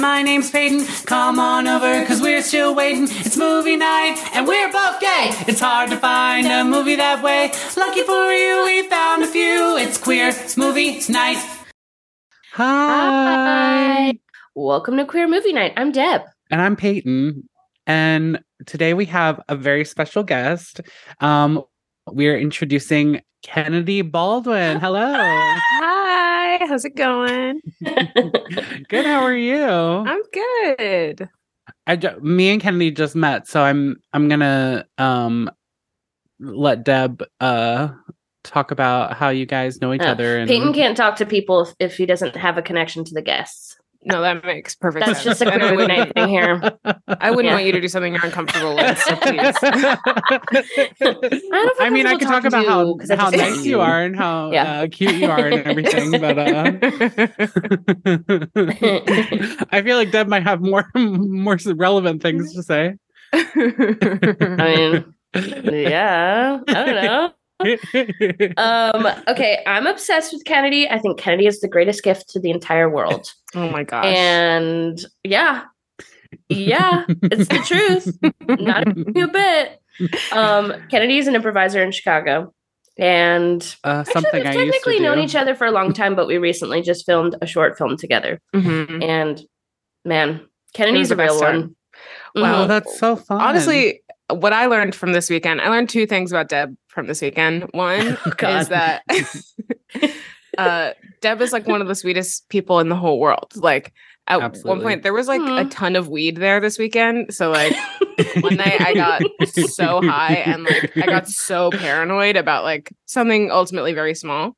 And my name's Peyton. Come on over, cause we're still waiting. It's movie night, and we're both gay. It's hard to find a movie that way. Lucky for you, we found a few. It's queer movie night. Hi. Welcome to Queer Movie Night. I'm Deb. And I'm Peyton. And today we have a very special guest. Um, we're introducing Kennedy Baldwin. Hello. Hi, how's it going? good. How are you? I'm good. I ju- me and Kennedy just met, so I'm I'm gonna um let Deb uh talk about how you guys know each Uh, other. And Peyton can't talk to people if, if he doesn't have a connection to the guests. No, that makes perfect That's sense. just a And I Queer wouldn't, Night thing here. I wouldn't Yeah. want you to do something you're uncomfortable with, so please. don't I mean, I could talk talking about to how you 'cause I how nice you you. are and how Yeah. uh, cute you are and everything, but uh, I feel like Deb might have more more relevant things to say. I mean, yeah, I don't know. Um, okay, I'm obsessed with Kennedy. I think Kennedy is the greatest gift to the entire world. Oh my gosh. And yeah, yeah, it's the truth. Not a bit. Um, Kennedy is an improviser in Chicago. And uh, actually, something we've I technically known each other for a long time, but we recently just filmed a short film together. Mhm. And man, Kennedy's the a real best one. time. Wow, Mhm. Oh, that's so fun. Honestly, what I learned from this weekend, I learned two things about Deb from this weekend. One Oh, is that uh, Deb is like one of the sweetest people in the whole world. Like at one point, there was like a Hmm. ton of weed there this weekend. So like one night I got so high and like I got so paranoid about like something ultimately very small.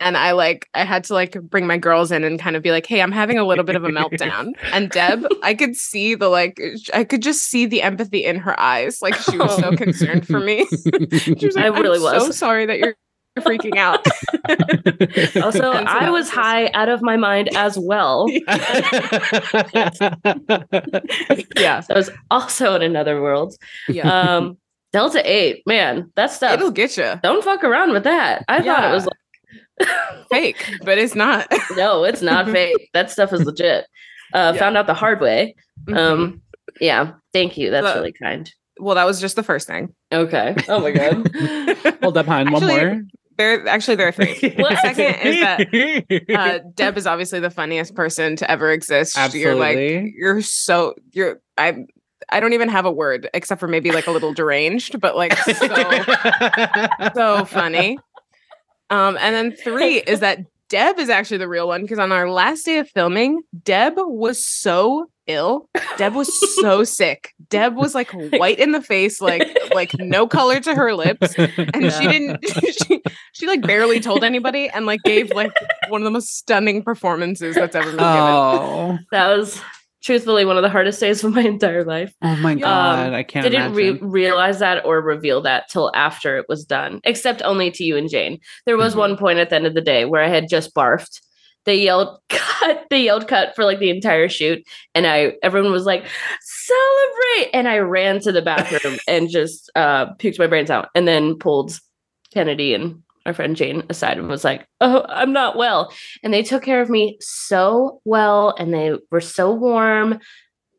And I like I had to like bring my girls in and kind of be like, hey, I'm having a little bit of a meltdown. And Deb, I could see the like I could just see the empathy in her eyes. Like she was so concerned for me. she was like, I really "I'm so was. sorry that you're freaking out. also, And I was was high out of my mind as well. yeah. I was also in another world. Yeah. Um, Delta 8, man, that stuff. It'll get you. Don't fuck around with that. I thought it was like, Fake, but it's not. no, it's not fake. That stuff is legit. Uh, Yeah. Found out the hard way. Mhm. Um, yeah, thank you. That's So- really kind. well, that was just the first thing. Okay. Oh my god. Hold up, hon. One Actually, more. There, actually, there are three. What? The second is that uh, Deb is obviously the funniest person to ever exist. Absolutely. You're like, you're so, you're, I, I don't even have a word except for maybe like a little deranged, but like so, so funny. Um, and then three is that Deb is actually the real one because on our last day of filming, Deb was so ill. Deb was so sick. Deb was like white in the face, like like no color to her lips, and she didn't. She, she like barely told anybody, and like gave like one of the most stunning performances that's ever been given. oh, that was truthfully one of the hardest days of my entire life. oh my god! I can't Didn't re- realize that or reveal that till after it was done, except only to you and Jane. There was Mhm. one point at the end of the day where I had just barfed. They yelled cut. They yelled cut for like the entire shoot, and I everyone was like celebrate, and I ran to the bathroom and just uh, puked my brains out, and then pulled Kennedy and our friend Jane aside and was like, "Oh, I'm not well," and they took care of me so well, and they were so warm.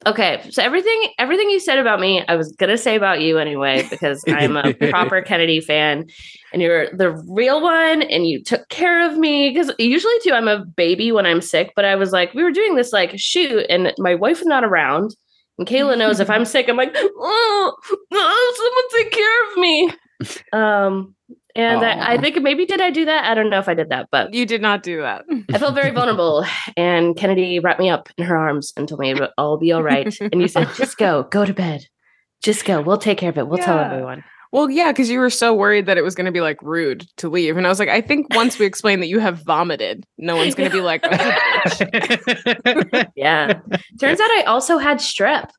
Okay, so everything everything you said about me, I was gonna say about you anyway because I'm a proper Kennedy fan, and you're the real one, and you took care of me. Because usually too, I'm a baby when I'm sick, but I was like, we were doing this like shoot, and my wife was not around, and Kayla knows if I'm sick, I'm like, oh, oh someone take care of me. Um, and I, I think maybe did I do that? I don't know if I did that, but You did not do that. I felt very vulnerable, and Kennedy wrapped me up in her arms and told me it would all be all right. And you said, "Just go, go to bed. Just go. We'll take care of it. We'll tell everyone." Well, yeah, because you were so worried that it was going to be like rude to leave, and I was like, I think once we explain that you have vomited, no one's going to be like, "Oh. Yeah. Turns out I also had strep.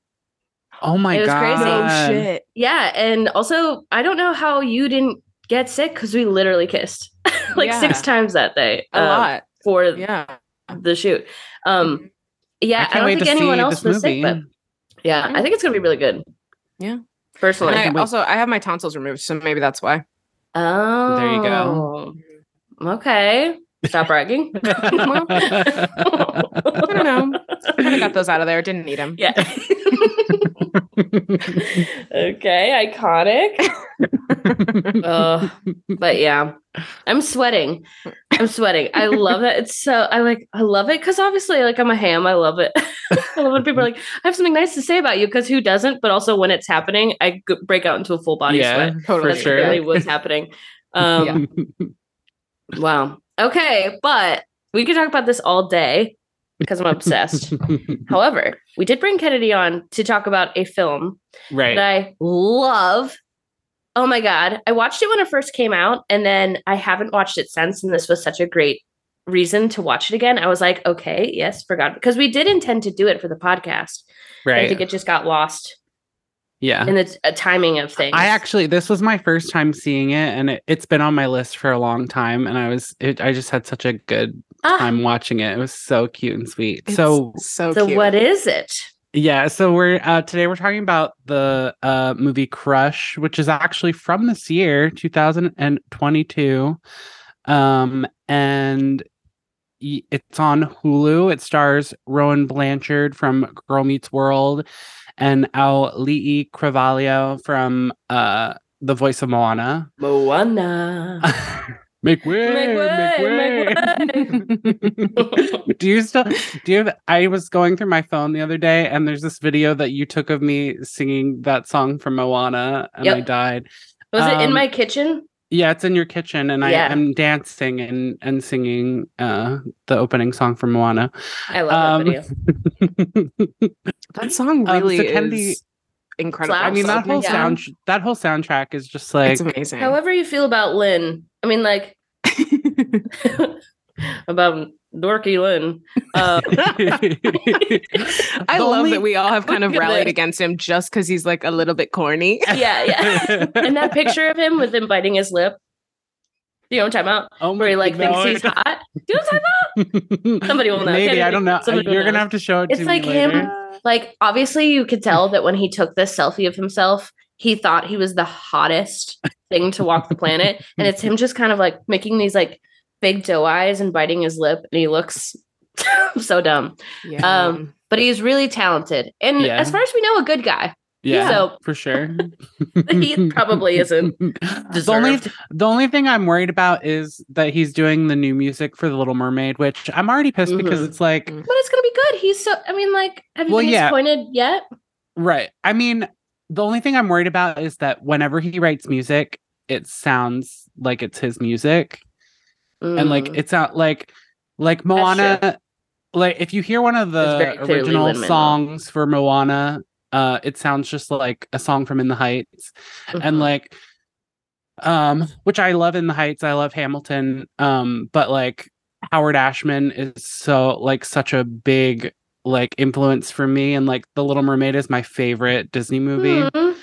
Oh my It was crazy. Oh god. shit. Yeah, and also I don't know how you didn't get sick because we literally kissed like Yeah. six times that day. A um, lot. for Yeah. the shoot. Um, yeah, I I, don't think anyone else this was sick, but yeah, I think it's gonna be really good. Yeah. personally. I also I have my tonsils removed, so maybe that's why. oh, There you go. Okay, stop bragging. I don't know. Kind of got those out of there. Didn't need them. Yeah. okay, iconic. uh, but yeah, I'm sweating. I'm sweating. I love it. It's so I like. I love it because obviously, like, I'm a ham. I love it. I love when people are like, "I have something nice to say about you." Because who doesn't? But also, when it's happening, I g- break out into a full body yeah, sweat. Totally. for That's sure. really what's happening. Um, Yeah. Wow. Okay, but we could talk about this all day because I'm obsessed. However, we did bring Kennedy on to talk about a film right. that I love. Oh my god, I watched it when it first came out, and then I haven't watched it since. And this was such a great reason to watch it again. I was like, okay, yes, forgot because we did intend to do it for the podcast. Right. I think it just got lost yeah. and the uh, timing of things. I actually, this was my first time seeing it, and it, it's been on my list for a long time. And I was, it, I just had such a good Ah, time watching it. It was so cute and sweet. so, It's so so cute. what is it? yeah. So we're uh, today we're talking about the uh, movie Crush, which is actually from this year, 2022, um, and it's on Hulu. It stars Rowan Blanchard from Girl Meets World and Auli'i Cravalho from uh, the voice of Moana. Moana. make way, Make way, make way. do you still do you have I was going through my phone the other day and there's this video that you took of me singing that song from Moana and I died. Was it in Um, my kitchen? Yeah, it's in your kitchen and I am dancing and and singing uh the opening song from Moana. I love that Um, video. That song Um, really so Kennedy- is incredible. I mean that whole Yeah. sound that whole soundtrack is just like it's amazing. However you feel about Lin, I mean, like about dorky Lin. Um, I love only- that we all have kind of rallied this. against him just because he's like a little bit corny. yeah, yeah. and that picture of him with him biting his lip. Do you know what I'm oh Where he like no, thinks he's hot. Do you know what I'm? Somebody will know. Maybe I don't know. somebody You're gonna know. have to show it It's to like me him- later. Like, obviously, you could tell that when he took this selfie of himself, he thought he was the hottest thing to walk the planet. And it's him just kind of like making these like big doe eyes and biting his lip. And he looks so dumb. Yeah. Um, But he's really talented. And Yeah. as far as we know, a good guy. Yeah, So- for sure. He probably isn't The only the only thing I'm worried about is that he's doing the new music for The Little Mermaid, which I'm already pissed because Mhm. it's like. But it's gonna be good. He's so I mean, like, have you Well, been yeah. disappointed yet? right. I mean, the only thing I'm worried about is that whenever he writes music, it sounds like it's his music. And like Mm. it's not like like Moana like if you hear one of the original songs for Moana, uh it sounds just like a song from In the Heights. and Mhm. like um which i love in the heights i love hamilton um but like howard ashman is so like such a big like influence for me and like the little mermaid is my favorite disney movie Mhm.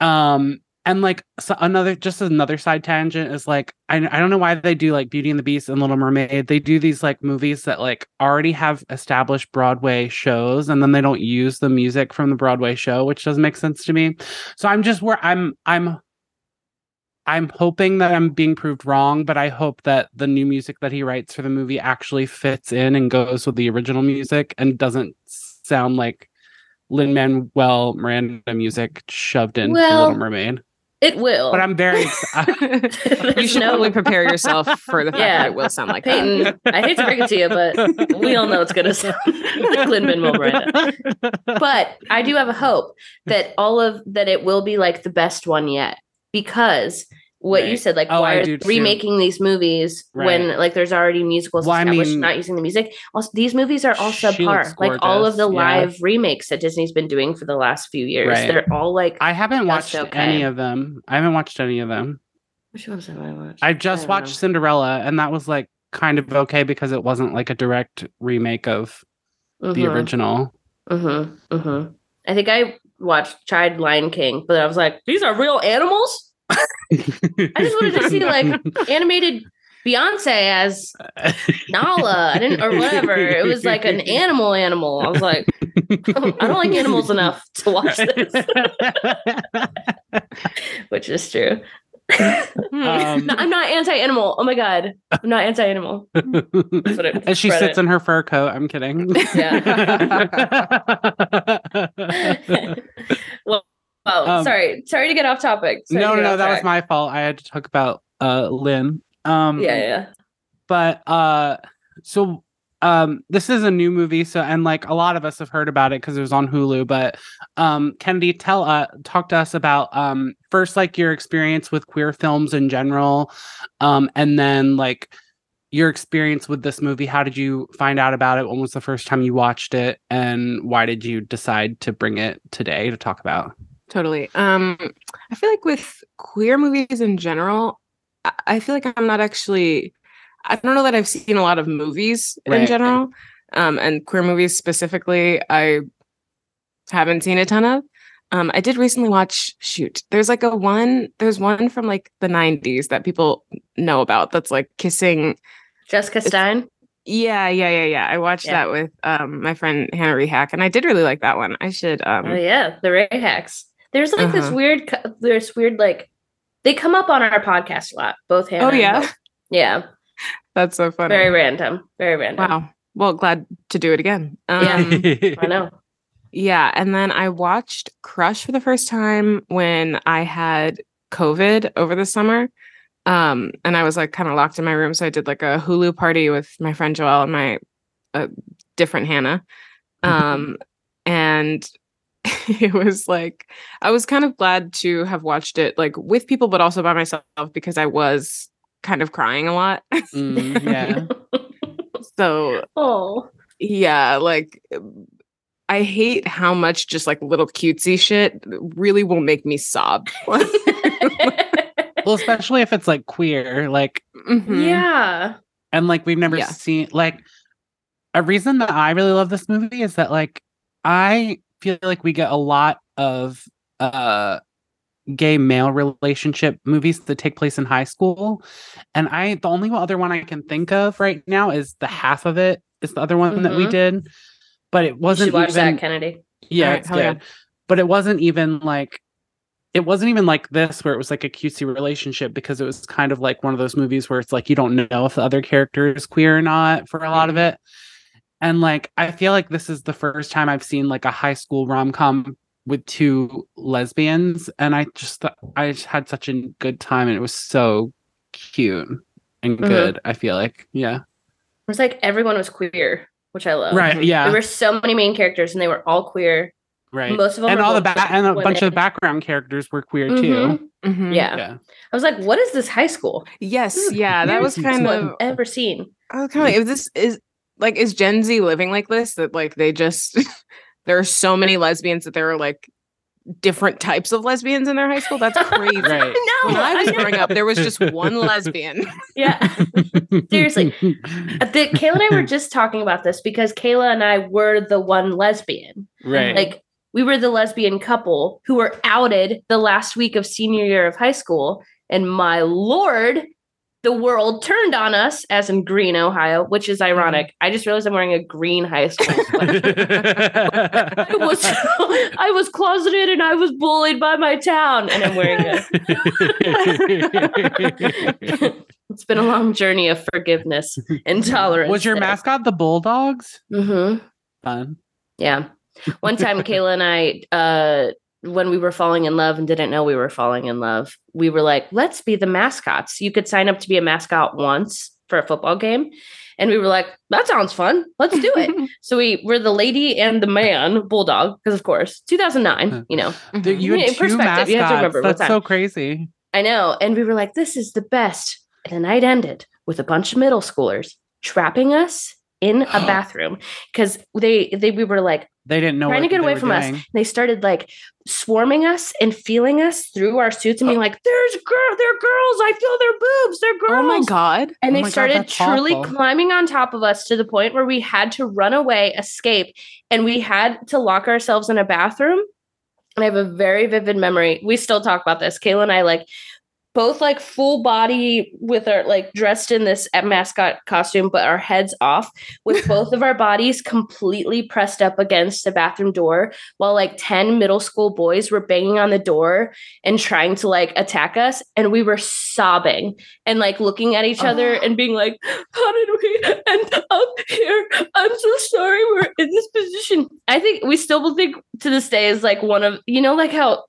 um and like so another just another side tangent is like I, I don't know why they do like beauty and the beast and little mermaid they do these like movies that like already have established broadway shows and then they don't use the music from the broadway show which doesn't make sense to me so i'm just where i'm i'm i'm hoping that i'm being proved wrong but i hope that the new music that he writes for the movie actually fits in and goes with the original music and doesn't sound like Lin Manuel Miranda music shoved into Well, Little Mermaid. It will. But I'm very excited. you should no- probably prepare yourself for the fact Yeah. that it will sound like that. Peyton, I hate to break it to you, but we all know it's gonna sound like Lin Manuel Miranda. But I do have a hope that all of that it will be like the best one yet because what you said, like Oh, why I are do remaking these movies when like there's already musicals Well, I established, mean- not using the music. Also, these movies are all She subpar. Like all of the gorgeous, yeah. live remakes that Disney's been doing for the last few years, Right. they're all like. I haven't watched okay. any of them. I haven't watched any of them. which ones have I watched? I just don't watched know. Cinderella, and that was like kind of okay because it wasn't like a direct remake of the Mhm. original. Mm-hmm. Mm-hmm. I think I watched tried Lion King, but I was like, these are real animals. I just wanted to see like animated Beyonce as Nala. I didn't or whatever. It was like an animal animal. I was like, I don't like animals enough to watch this, which is true. Um, No, I'm not anti-animal. Oh my god, I'm not anti-animal. As she sits it. in her fur coat. I'm kidding. Yeah. well, well Um, sorry, sorry to get off topic. Sorry no, to no, no, that was my fault. I had to talk about uh Lin. Um Yeah, yeah. but uh so um this is a new movie so and like a lot of us have heard about it because it was on hulu but um kennedy tell uh talk to us about um first like your experience with queer films in general um and then like your experience with this movie how did you find out about it when was the first time you watched it and why did you decide to bring it today to talk about Totally. Um, I feel like with queer movies in general, I, feel like I'm not actually. I don't know that I've seen a lot of movies in general, um, and queer movies specifically. I haven't seen a ton of. Um, I did recently watch. Shoot, there's like a one. There's one from like the '90s that people know about. That's like kissing. Jessica Stein. Yeah, yeah, yeah, yeah. I watched Yeah. that with um my friend Hannah Rehack, and I did really like that one. I should um. oh yeah, the Ray Hacks. There's like this Uh-huh. weird. There's weird like they come up on our podcast a lot. Both Hannah. Oh yeah, yeah. that's so funny. Very random. Very random. Wow. Well, glad to do it again. Um, Yeah. I know. yeah. And then I watched Crush for the first time when I had COVID over the summer. Um, and I was like kind of locked in my room. So I did like a Hulu party with my friend Joelle and my uh, different Hannah. Um, and it was like, I was kind of glad to have watched it like with people, but also by myself because I was kind of crying a lot. Mm, yeah so oh. yeah like um, i hate how much just like little cutesy shit really will make me sob well especially if it's like queer like Mhm. yeah. and like we've never Yeah. seen like a reason that I really love this movie is that like I feel like we get a lot of uh gay male relationship movies that take place in high school and I the only other one I can think of right now is the half of it is the other one that we Mhm. did but it wasn't watch even that, Kennedy. yeah Alright, it's hell yeah. but it wasn't even like it wasn't even like this where it was like a cutesy relationship because it was kind of like one of those movies where it's like you don't know if the other character is queer or not for a lot of it and like i feel like this is the first time i've seen like a high school rom-com with two lesbians and i just thought i just had such a good time and it was so cute and Mhm. good i feel like yeah It was like everyone was queer, which I love. right yeah There were so many main characters, and they were all queer. right Most of them and were all the both back and a bunch of the background characters were queer too Mhm. Mhm. Yeah. yeah I was like, "What is this high school? yes yeah that was kind of I've ever seen." i was kind of like is this is like is gen z living like this that like they just there are so many lesbians that there are like different types of lesbians in their high school that's crazy right no, when i was know. growing up there was just one lesbian Yeah. Seriously. Uh, The, Kayla and I were just talking about this because Kayla and I were the one lesbian. right Like we were the lesbian couple who were outed the last week of senior year of high school. And my lord, the world turned on us, as in Green, Ohio, which is ironic. I just realized I'm wearing a green high school. I was I was closeted and I was bullied by my town, and I'm wearing it. it's been a long journey of forgiveness and tolerance. Was your mascot the Bulldogs? Mm-hmm. Fun. Yeah. One time, Kayla and I, uh, when we were falling in love and didn't know we were falling in love, we were like, let's be the mascots. You could sign up to be a mascot once for a football game. And we were like, that sounds fun. Let's do it. so we were the lady and the man, Bulldog, because of course, 2009, you know, Dude, you had in two perspective, mascots. you have to remember That's so crazy. I know. And we were like, this is the best. And the night ended with a bunch of middle schoolers trapping us in a bathroom because they, they, we were like, They didn't know trying to get away from us. doing. And they started like swarming us and feeling us through our suits and being oh. like, "There's girl, they're girls. I feel their boobs. They're girls." oh my god And Oh they my God, started truly awful. climbing on top of us to the point where we had to run away, escape, and we had to lock ourselves in a bathroom and I have a very vivid memory. We still talk about this. Kayla and I like both like full body with our like dressed in this mascot costume, but our heads off, with both of our bodies completely pressed up against the bathroom door, while like 10 middle school boys were banging on the door and trying to like attack us. And we were sobbing and like looking at each other oh. and being like, How did we end up here? I'm so sorry we're in this position. I think we still think to this day is like one of, you know, like how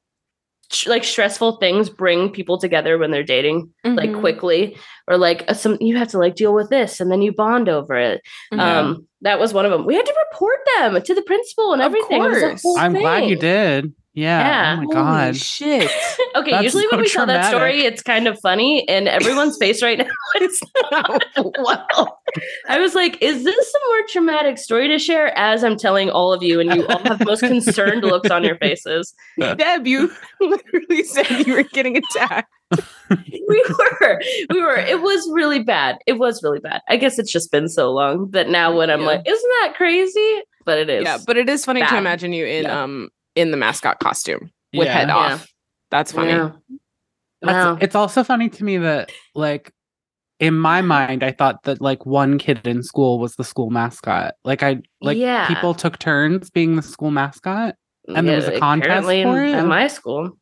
like stressful things bring people together when they're dating like Mhm. quickly or like uh, some you have to like deal with this and then you bond over it Yeah. um that was one of them we had to report them to the principal and Of everything It was a course. I'm glad you did. Yeah. Yeah. Oh my Holy god. shit. okay That's usually when so we tell that story it's kind of funny and everyone's face right now is not well i was like is this a more traumatic story to share as i'm telling all of you and you all have the most concerned looks on your faces Deb, you literally said you were getting attacked. we were we were it was really bad it was really bad i guess it's just been so long that now when i'm Yeah. like isn't that crazy but it is Yeah, but it is funny to imagine you in Yeah. um in the mascot costume with Yeah. head Yeah. off. That's funny. Yeah. That's- Wow. It's also funny to me that like in my mind I thought that like one kid in school was the school mascot. Like I like Yeah. people took turns being the school mascot. and there was a contest apparently for in- it? at my school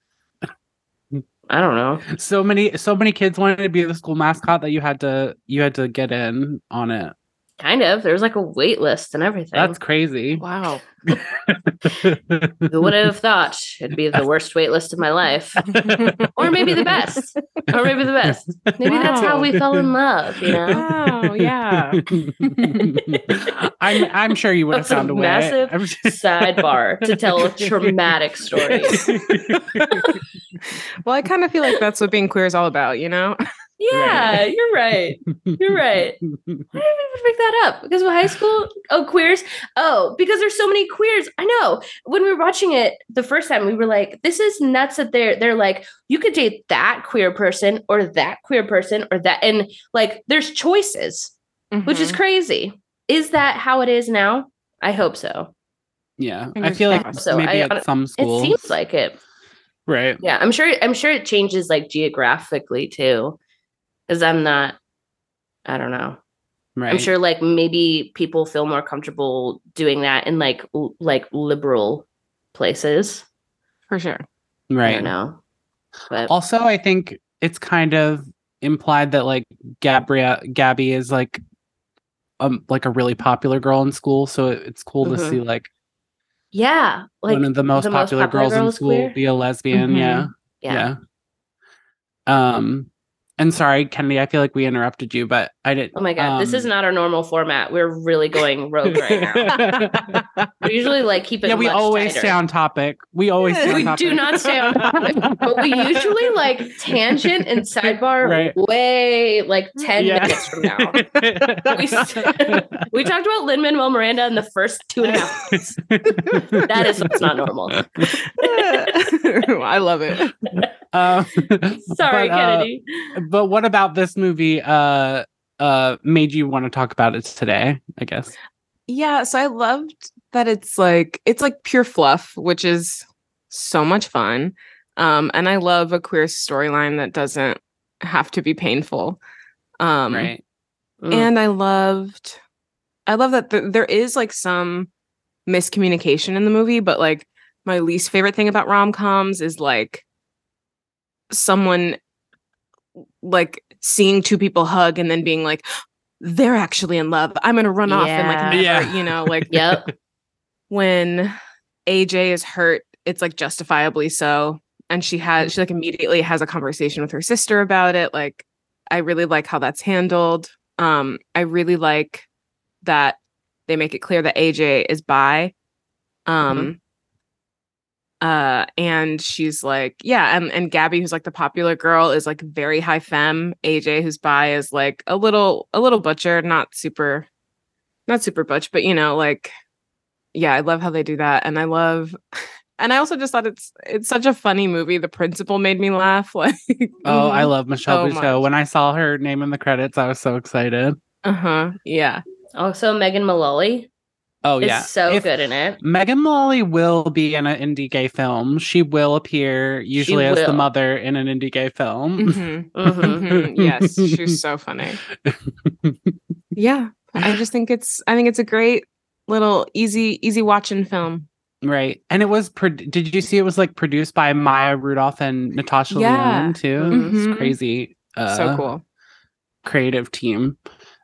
i don't know So many so many kids wanted to be the school mascot that you had to you had to get in on it. Kind of there was like a wait list and everything That's crazy. Wow. who would have thought it'd be the worst wait list of my life or maybe the best or maybe the best maybe that's how we fell in love you know Wow, yeah. I'm I'm sure you would have That's a found a way. massive I'm sure- sidebar to tell a traumatic story Well, I kind of feel like that's what being queer is all about, you know? Yeah you're right you're right Why did we even pick that up? Because of high school? Oh, queers. Oh, because there's so many queers. I know. When we were watching it the first time, we were like, "This is nuts." That they're they're like, you could date that queer person or that queer person or that, and like, there's choices, which is Mhm. crazy. Is that how it is now? I hope so. Yeah, I Fingers feel like. So maybe I- at some school. It seems like it. right? Yeah, I'm sure. I'm sure it changes like geographically too, because I'm not. I don't know. Right. I'm sure like maybe people feel more comfortable doing that in like l- like liberal places. For sure. I Right. don't know. But Also, I think it's kind of implied that like Gabrielle Gabby is like um like a really popular girl in school, so it- it's cool to Mhm. see like, yeah, like one of the most the most popular, popular girls in school queer? be a lesbian. Mhm. Yeah. yeah. Yeah. Um and sorry, Kennedy, I feel like we interrupted you, but I didn't. Oh my god, this is um, not our normal format. We're really going rogue right now. We usually like keep it. yeah, we much always tighter. stay on topic. We always stay on We topic. do not stay on topic, but we usually like tangent and sidebar Right. way like ten Yeah. minutes from now. We, we talked about Lin Manuel Miranda in the first two and a half. minutes. That is what's not normal. I love it. Um, Sorry, but, uh, Kennedy. but what about this movie uh uh made you want to talk about it today i guess Yeah, so I loved that it's like it's like pure fluff, which is so much fun. Um, and I love a queer storyline that doesn't have to be painful. Um, right Mm. and I loved, I love that th- there is like some miscommunication in the movie, but like my least favorite thing about rom coms is like someone like seeing two people hug and then being like, they're actually in love. I'm gonna run off and like never, Yeah. you know, like Yep. when AJ is hurt, it's like justifiably so. And she has she like immediately has a conversation with her sister about it. Like, I really like how that's handled. Um, I really like that they make it clear that AJ is bi. Um uh and she's like, yeah, and and Gabby, who's like the popular girl, is like very high femme. AJ, who's bi, is like a little a little butcher, not super not super butch, but you know, like yeah, I love how they do that. And I love and I also just thought it's it's such a funny movie. The principal made me laugh. Like oh i love michelle So Buteau. when i saw her name in the credits i was so excited uh-huh. Yeah. Also, Megan Mullally. Oh is yeah. so If good in it. Megan Mullally will be in an indie gay film. She will appear usually as the mother in an indie gay film. Mhm. Mhm. Mhm. yes, she's so funny. Yeah, I just think it's I think it's a great little easy easy watching film. Right. And it was pro- did you see it was like produced by Maya Rudolph and Natasha Yeah. Lyonne too? Mhm. It's crazy. Uh, so cool. creative team.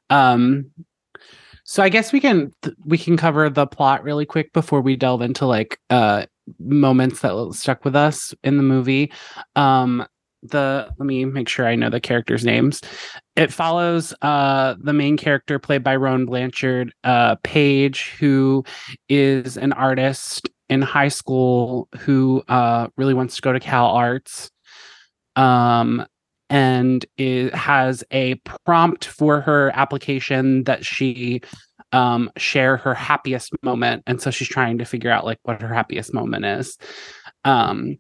Um so I guess we can we can cover the plot really quick before we delve into like uh moments that stuck with us in the movie. Um the let me make sure I know the characters' names. It follows uh the main character played by Rowan Blanchard, uh Paige, who is an artist in high school who uh really wants to go to Cal Arts. Um and it has a prompt for her application that she um share her happiest moment. And so she's trying to figure out like what her happiest moment is. Um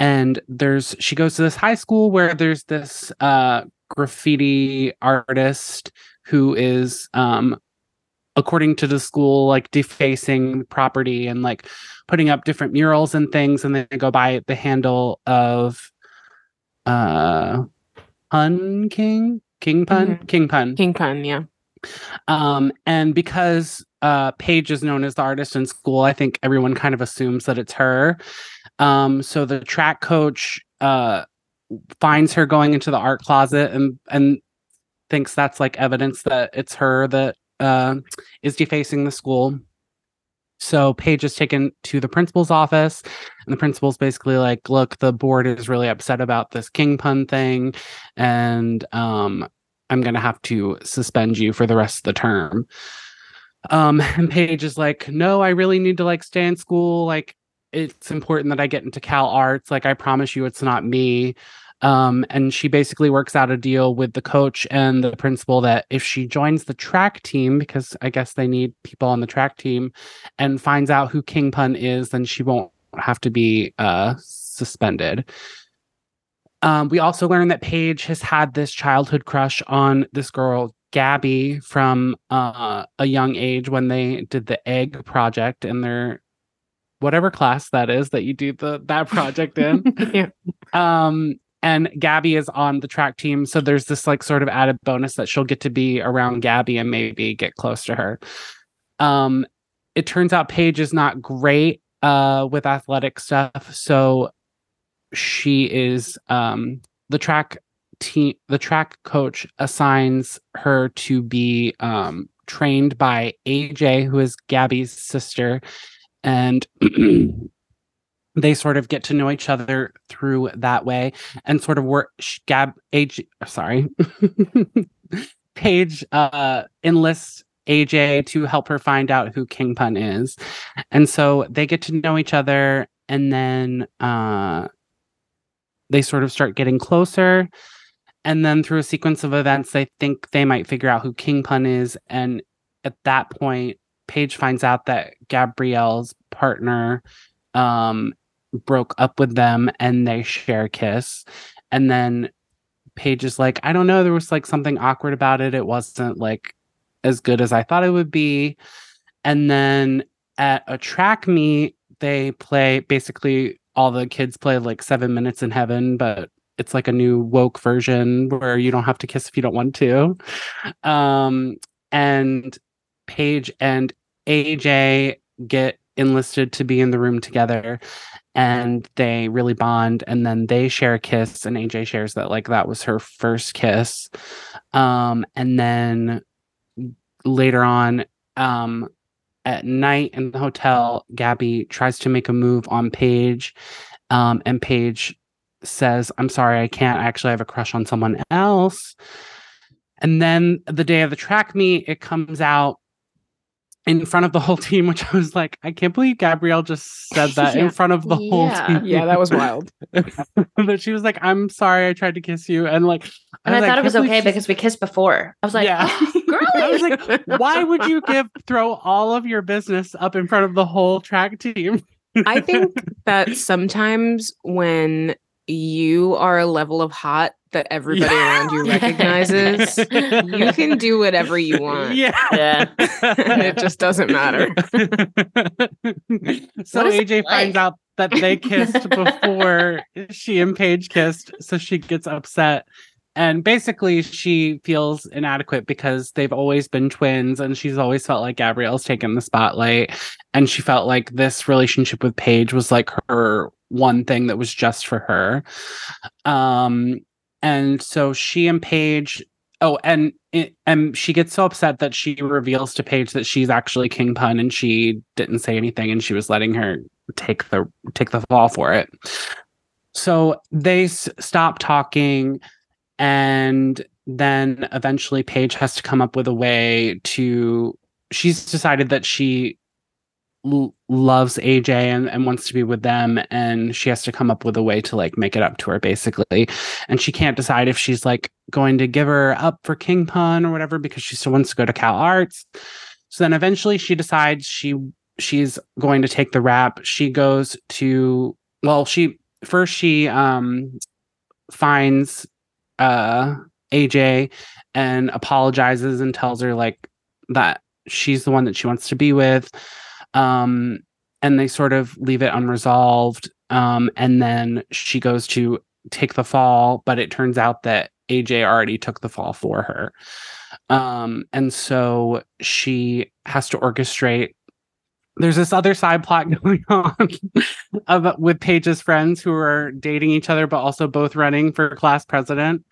and there's she goes to this high school where there's this uh graffiti artist who is um according to the school like defacing property and like putting up different murals and things and they go by the handle of uh pun king king pun king pun King Pun, yeah. um and because uh paige is known as the artist in school i think everyone kind of assumes that it's her. Um so the track coach uh finds her going into the art closet and and thinks that's like evidence that it's her that uh, is defacing the school so Paige is taken to the principal's office, and the principal's basically like, "Look, the board is really upset about this king pun thing, and um, I'm gonna have to suspend you for the rest of the term." Um, and Paige is like, "No, I really need to like stay in school. Like, it's important that I get into Cal Arts. Like, I promise you, it's not me." Um, and she basically works out a deal with the coach and the principal that if she joins the track team, because I guess they need people on the track team, and finds out who King Pun is, then she won't have to be uh, suspended. Um, we also learn that Paige has had this childhood crush on this girl, Gabby, from uh, a young age when they did the egg project in their whatever class that is that you do the that project in. Yeah. Um, and Gabby is on the track team, so there's this like sort of added bonus that she'll get to be around Gabby and maybe get close to her. Um, it turns out Paige is not great uh with athletic stuff, so she is um the track team the track coach assigns her to be um trained by AJ who is Gabby's sister and they sort of get to know each other through that way and sort of work gab age sorry Paige uh enlists AJ to help her find out who King Pun is. And so they get to know each other and then uh they sort of start getting closer. And then through a sequence of events, they think they might figure out who King Pun is. And at that point, Paige finds out that Gabrielle's partner um broke up with them and they share a kiss. And then Paige is like, I don't know, there was like something awkward about it. It wasn't like as good as I thought it would be. And then at a track meet, they play basically all the kids play like seven minutes in heaven, but it's like a new woke version where you don't have to kiss if you don't want to. Um, and Paige and AJ get enlisted to be in the room together and they really bond and then they share a kiss and AJ shares that like that was her first kiss. Um, and then later on um at night in the hotel gabby tries to make a move on paige um and paige says i'm sorry i can't I actually have a crush on someone else and then the day of the track meet it comes out in front of the whole team which i was like i can't believe gabrielle just said that in front of the whole Yeah. team Yeah, that was wild. but she was like i'm sorry i tried to kiss you and like And I, was like, thought it was okay she's- because we kissed before. I was like, Yeah. oh, girly. I was like, why would you give throw all of your business up in front of the whole track team? I think that sometimes when you are a level of hot that everybody around you recognizes. you can do whatever you want. Yeah. Yeah. it just doesn't matter. so What is it AJ finds out that they kissed before she and Paige kissed, so she gets upset. And basically, she feels inadequate because they've always been twins, and she's always felt like Gabrielle's taken the spotlight. And she felt like this relationship with Paige was like her one thing that was just for her. Um, and so she and Paige Oh, and and she gets so upset that she reveals to Paige that she's actually King Pun and she didn't say anything and she was letting her take the take the fall for it. So they s- stop talking and then eventually Paige has to come up with a way to she's decided that she l- loves AJ and, and wants to be with them and she has to come up with a way to like make it up to her basically and she can't decide if she's like going to give her up for King Pun or whatever because she still wants to go to Cal Arts. So then eventually she decides she she's going to take the rap. She goes to well, she first she um finds uh AJ and apologizes and tells her like that she's the one that she wants to be with. Um and they sort of leave it unresolved. Um and then she goes to take the fall, but it turns out that AJ already took the fall for her. Um, and so she has to orchestrate. There's this other side plot going on about, with Paige's friends who are dating each other, but also both running for class president.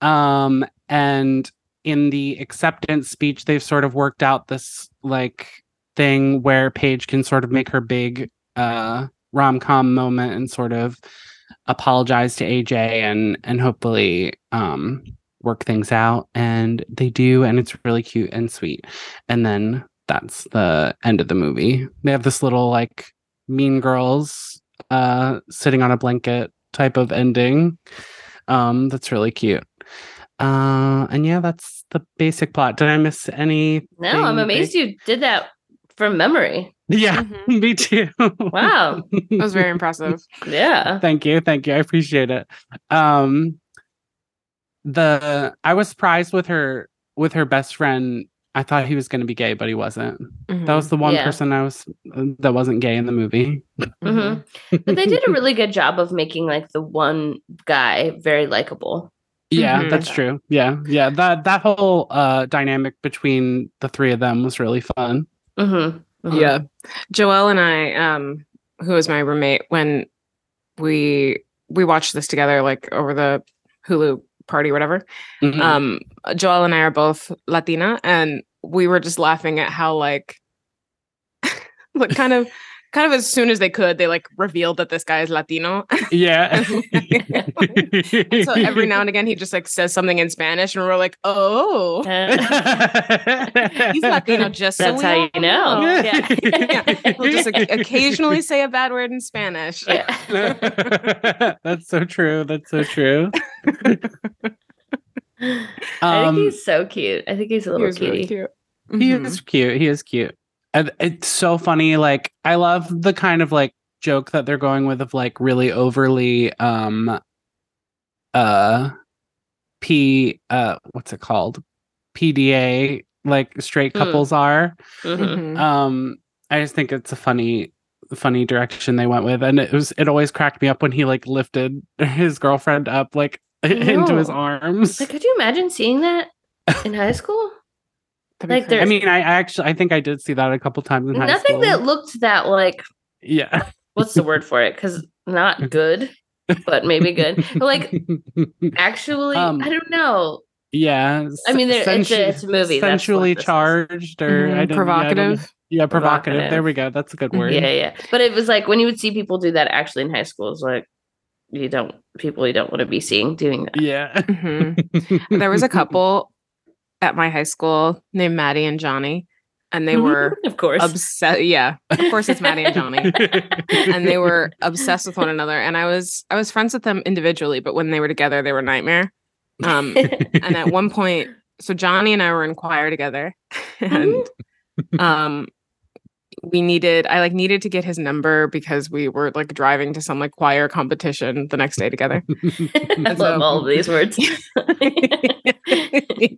Um, and in the acceptance speech, they've sort of worked out this like thing where Paige can sort of make her big uh rom com moment and sort of apologize to AJ and and hopefully um work things out. And they do and it's really cute and sweet. And then that's the end of the movie. They have this little like mean girls uh sitting on a blanket type of ending um that's really cute. Uh and yeah that's the basic plot. Did i miss any No, I'm amazed you did that from memory. yeah Mhm. me too Wow. That was very impressive. Yeah. thank you thank you i appreciate it um the i was surprised with her with her best friend i thought he was going to be gay but he wasn't that was the one Yeah. person i was that wasn't gay in the movie hmm But they did a really good job of making like the one guy very likable. yeah Mhm. that's true yeah yeah that that whole uh dynamic between the three of them was really fun hmm Yeah. Joelle and I, um, who was my roommate when we we watched this together, like over the Hulu party, whatever. Mhm. Um, Joelle and I are both Latina, and we were just laughing at how like, like kind of, kind of as soon as they could, they like revealed that this guy is Latino. yeah so every now and again, he just like says something in Spanish, and we're like, oh, he's Latino, just so That's we how you know. Yeah. yeah. He'll just like, occasionally say a bad word in Spanish. Yeah. That's so true. That's so true. I Um, think he's so cute. I think he's a little was cutie. really cute. He Mhm. is cute. He is cute. And it's so funny. Like I love the kind of like joke that they're going with of like really overly um uh P uh what's it called? PDA like straight Hmm. couples are. Mhm. Mhm. Um I just think it's a funny funny direction they went with and it was it always cracked me up when he like lifted his girlfriend up like into his arms. Like, could you imagine seeing that in high school? That'd like, I mean, I I actually I think I did see that a couple times in high Nothing school. that looked that like yeah. what's the word for it? Because not good, but maybe good. But like actually, Um, I don't know. yeah. I mean, there- it's a- it's a movie, that's Sensually this is. charged or Mhm. I don't- yeah, I don't provocative. Yeah, provocative. Provocative. There we go. That's a good word. Yeah, yeah. But it was like when you would see people do that actually in high school, it's like you don't people you don't want to be seeing doing that. Yeah. Mhm. There was a couple at my high school named Maddie and Johnny, and they were of course. obsessed. Yeah, of course it's Maddie and Johnny, and they were obsessed with one another. And I was I was friends with them individually, but when they were together, they were a nightmare. Um, and at one point, so Johnny and I were in choir together, and um, we needed I like needed to get his number because we were like driving to some like choir competition the next day together. I so- love all of these words.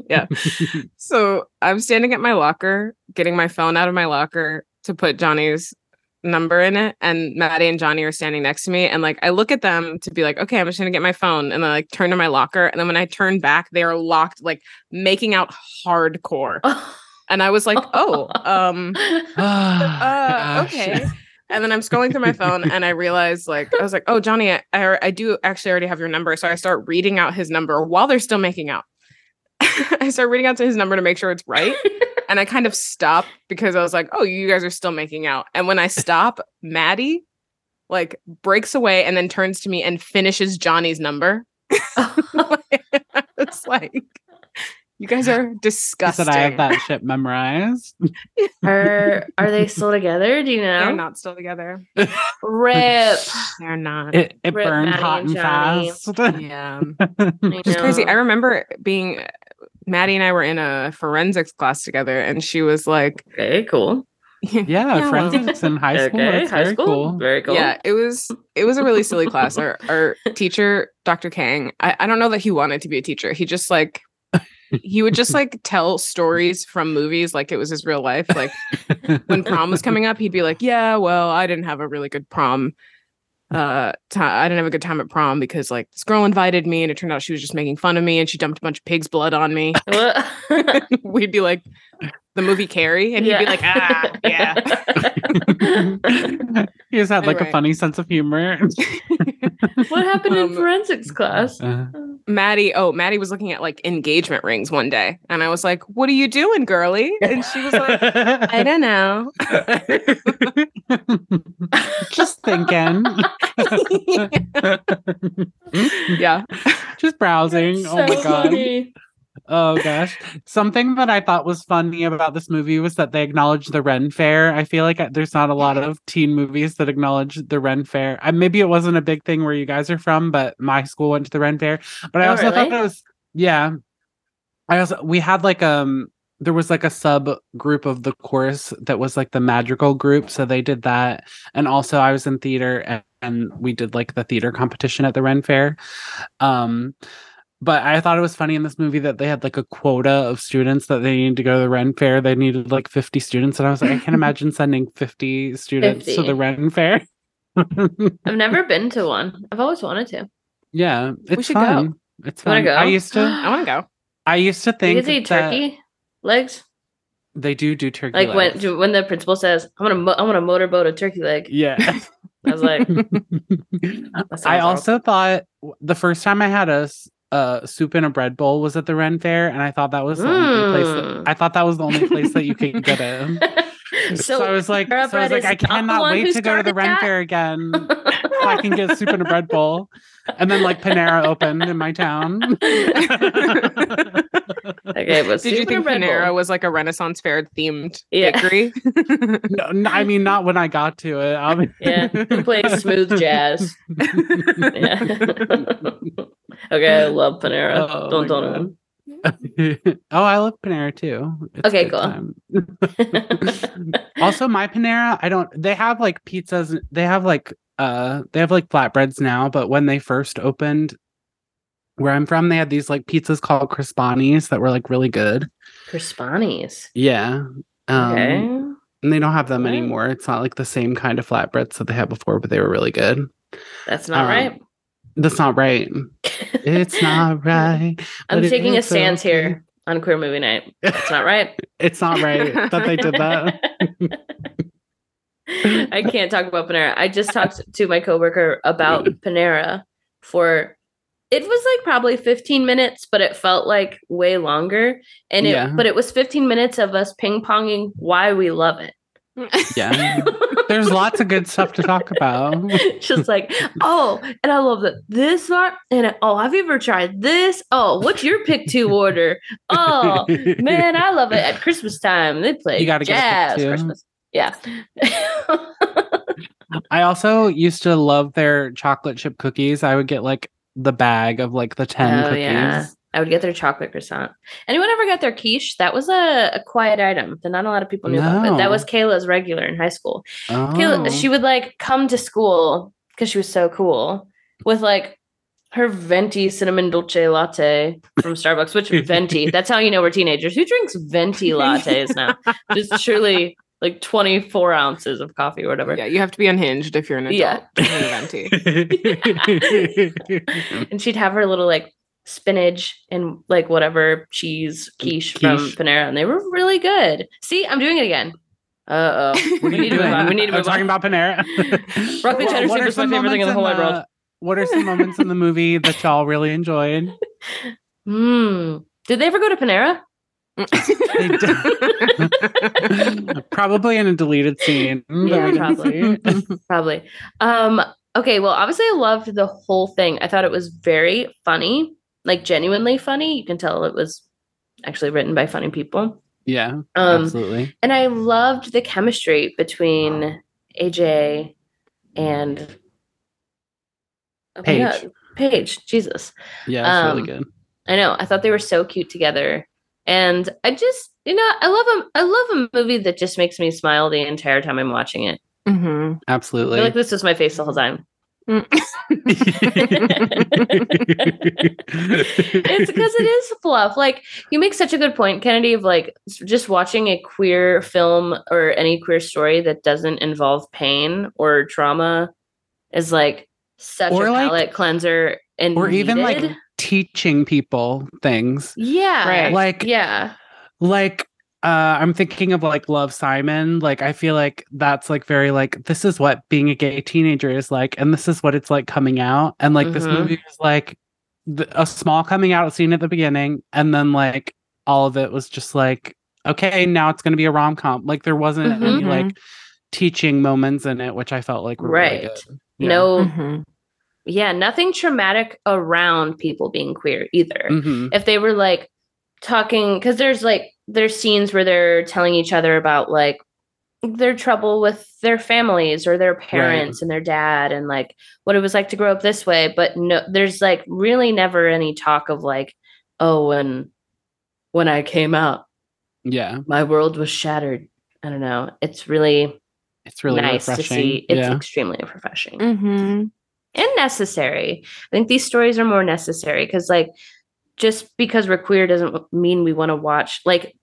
yeah. So I'm standing at my locker, getting my phone out of my locker to put Johnny's number in it. And Maddie and Johnny are standing next to me. And like I look at them to be like, okay, I'm just gonna get my phone. And then I like turn to my locker. And then when I turn back, they are locked, like making out hardcore. Oh. And I was like, oh, um, uh, okay. And then I'm scrolling through my phone and I realized, like, I was like, oh, Johnny, I, I, I do actually already have your number. So I start reading out his number while they're still making out. I start reading out to his number to make sure it's right. And I kind of stop because I was like, oh, you guys are still making out. And when I stop, Maddie like breaks away and then turns to me and finishes Johnny's number. it's like, you guys are He disgusting. said I have that shit memorized. are are they still together? Do you know? They're not still together. Rip. They're not. It, it Rip burned Maddie hot and and fast. yeah. I It's crazy. I remember being Maddie and I were in a forensics class together, and she was like, Okay, cool. Yeah, well, forensics in high school. okay, high very school. cool. Very cool. Yeah, it was it was a really silly class. Our our teacher, Dr. Kang, I, I don't know that he wanted to be a teacher. He just like he would just like tell stories from movies like it was his real life. Like when prom was coming up, he'd be like, "Yeah, well, I didn't have a really good prom. Uh, ti- I didn't have a good time at prom because like this girl invited me, and it turned out she was just making fun of me, and she dumped a bunch of pig's blood on me." We'd be like, "The movie Carrie," and he'd be like, "Ah, yeah." he just had like a funny sense of humor. what happened in Um, forensics class? Uh, Maddie, oh, Maddie was looking at like engagement rings one day, and I was like, "What are you doing, girly?" And she was like, "I don't know." just thinking. yeah, just browsing. oh my god. funny. Oh gosh. Something that I thought was funny about this movie was that they acknowledged the Ren Fair. I feel like uh, there's not a lot of teen movies that acknowledge the Ren Fair. Uh, maybe it wasn't a big thing where you guys are from, but my school went to the Ren Fair. But I Oh, also thought really? it was yeah. I also we had like um there was like a sub group of the course that was like the magical group, so they did that. And also I was in theater and, and we did like the theater competition at the Ren Fair. Um but I thought it was funny in this movie that they had like a quota of students that they needed to go to the Ren Fair. They needed like 50 students. And I was like, I can't imagine sending 50 students to the Ren Fair. I've never been to one. I've always wanted to. yeah, it's should go. fun. It's Wanna fun. go? I used to I want to go. I used to You think guys eat turkey legs? they do do turkey Like when legs. do- when the principal says, "I'm gonna mo- I want to motorboat a turkey leg." yeah. I was like, I awesome. also thought the first time I had a s- uh, soup in a bread bowl was at the Ren Fair, and I thought that was the only place. That, Mm. I thought that was the only place that you could get it. So, I was like, so I was like, I cannot wait to go to the Ren that? Fair again. so I can get soup in a bread bowl. And then like Panera opened in my town. okay, but Did you soup and a think Panera was like a Renaissance fair themed Yeah. bakery? no, n- I mean, not when I got to it. I'll be- Yeah, who plays smooth jazz? Yeah. okay, I love Panera. Oh don't my don't. God. oh, I love Panera too. It's Okay, cool. also, my Panera, I don't. They have like pizzas. They have like uh, they have like flatbreads now. But when they first opened, where I'm from, they had these like pizzas called Crispanis that were like really good. Crispani's. Yeah. Um, Okay. And they don't have them anymore. It's not like the same kind of flatbreads that they had before, but they were really good. That's not um, right. That's not right. It's not right. I'm taking a stance here on queer movie night. It's not right. It's not right that they did that. I can't talk about Panera. I just talked to my coworker about Panera for it was like probably 15 minutes, but it felt like way longer. And it Yeah. but it was 15 minutes of us ping-ponging why we love it. Yeah. There's lots of good stuff to talk about. just like, oh, and I love that this one. And oh, have you ever tried this? Oh, what's your pick two order? Oh, man, I love it at Christmas time. They play You gotta get jazz two. Christmas. Yeah. I also used to love their chocolate chip cookies. I would get like the bag of like the 10 Oh, cookies. yeah. I would get their chocolate croissant. Anyone ever got their quiche? That was a, a quiet item that not a lot of people knew about. But that was Kayla's regular in high school. Oh. Kayla, she would like come to school because she was so cool with like her venti cinnamon dolce latte from Starbucks, which venti, that's how you know we're teenagers. Who drinks venti lattes now? Just surely like 24 ounces of coffee or whatever. Yeah, you have to be unhinged if you're an adult. Yeah. drinking and she'd have her little like spinach and like whatever cheese quiche, from Panera, and they were really good. See, I'm doing it again. Uh oh. We need to move on. We need to We're move talking about Panera. Broccoli cheddar What soup are is my some favorite thing in the moments whole wide world. What are some moments in the movie that y'all really enjoyed? Hmm. Did they ever go to Panera? Probably in a deleted scene. Yeah, probably. Probably. Um, okay, well, obviously I loved the whole thing. I thought it was very funny, like genuinely funny. You can tell it was actually written by funny people. yeah, Um absolutely. and I loved the chemistry between AJ and oh my Paige. God, Paige, Jesus. Yeah, it's um, really good. I know. I thought they were so cute together. And I just, you know, I love a I love a movie that just makes me smile the entire time I'm watching it. Mhm. I Absolutely. feel like this was my face the whole time. it's because it is fluff. Like you make such a good point, Kennedy, of like just watching a queer film or any queer story that doesn't involve pain or trauma is like such Or, a like- palate cleanser and or even like needed. Teaching people things. yeah, Right. Like yeah, like uh i'm thinking of like love simon like i feel like that's like very like this is what being a gay teenager is like and this is what it's like coming out and like this Mhm. movie was like th- a small coming out scene at the beginning and then like all of it was just like okay now it's going to be a rom-com like there wasn't any Mhm. like teaching moments in it which i felt like were really Right. good. Yeah. no, Mhm. Yeah, nothing traumatic around people being queer either. Mhm. if they were like talking because there's like there's scenes where they're telling each other about like their trouble with their families or their parents and their dad and like what it was like to grow up this way but no there's like really never any talk of like oh when when i came out yeah. my world was shattered. I don't know. It's really, it's really nice refreshing to see. it's yeah. extremely refreshing. Mhm. And necessary. I think these stories are more necessary because, like, just because we're queer doesn't mean we want to watch. Like,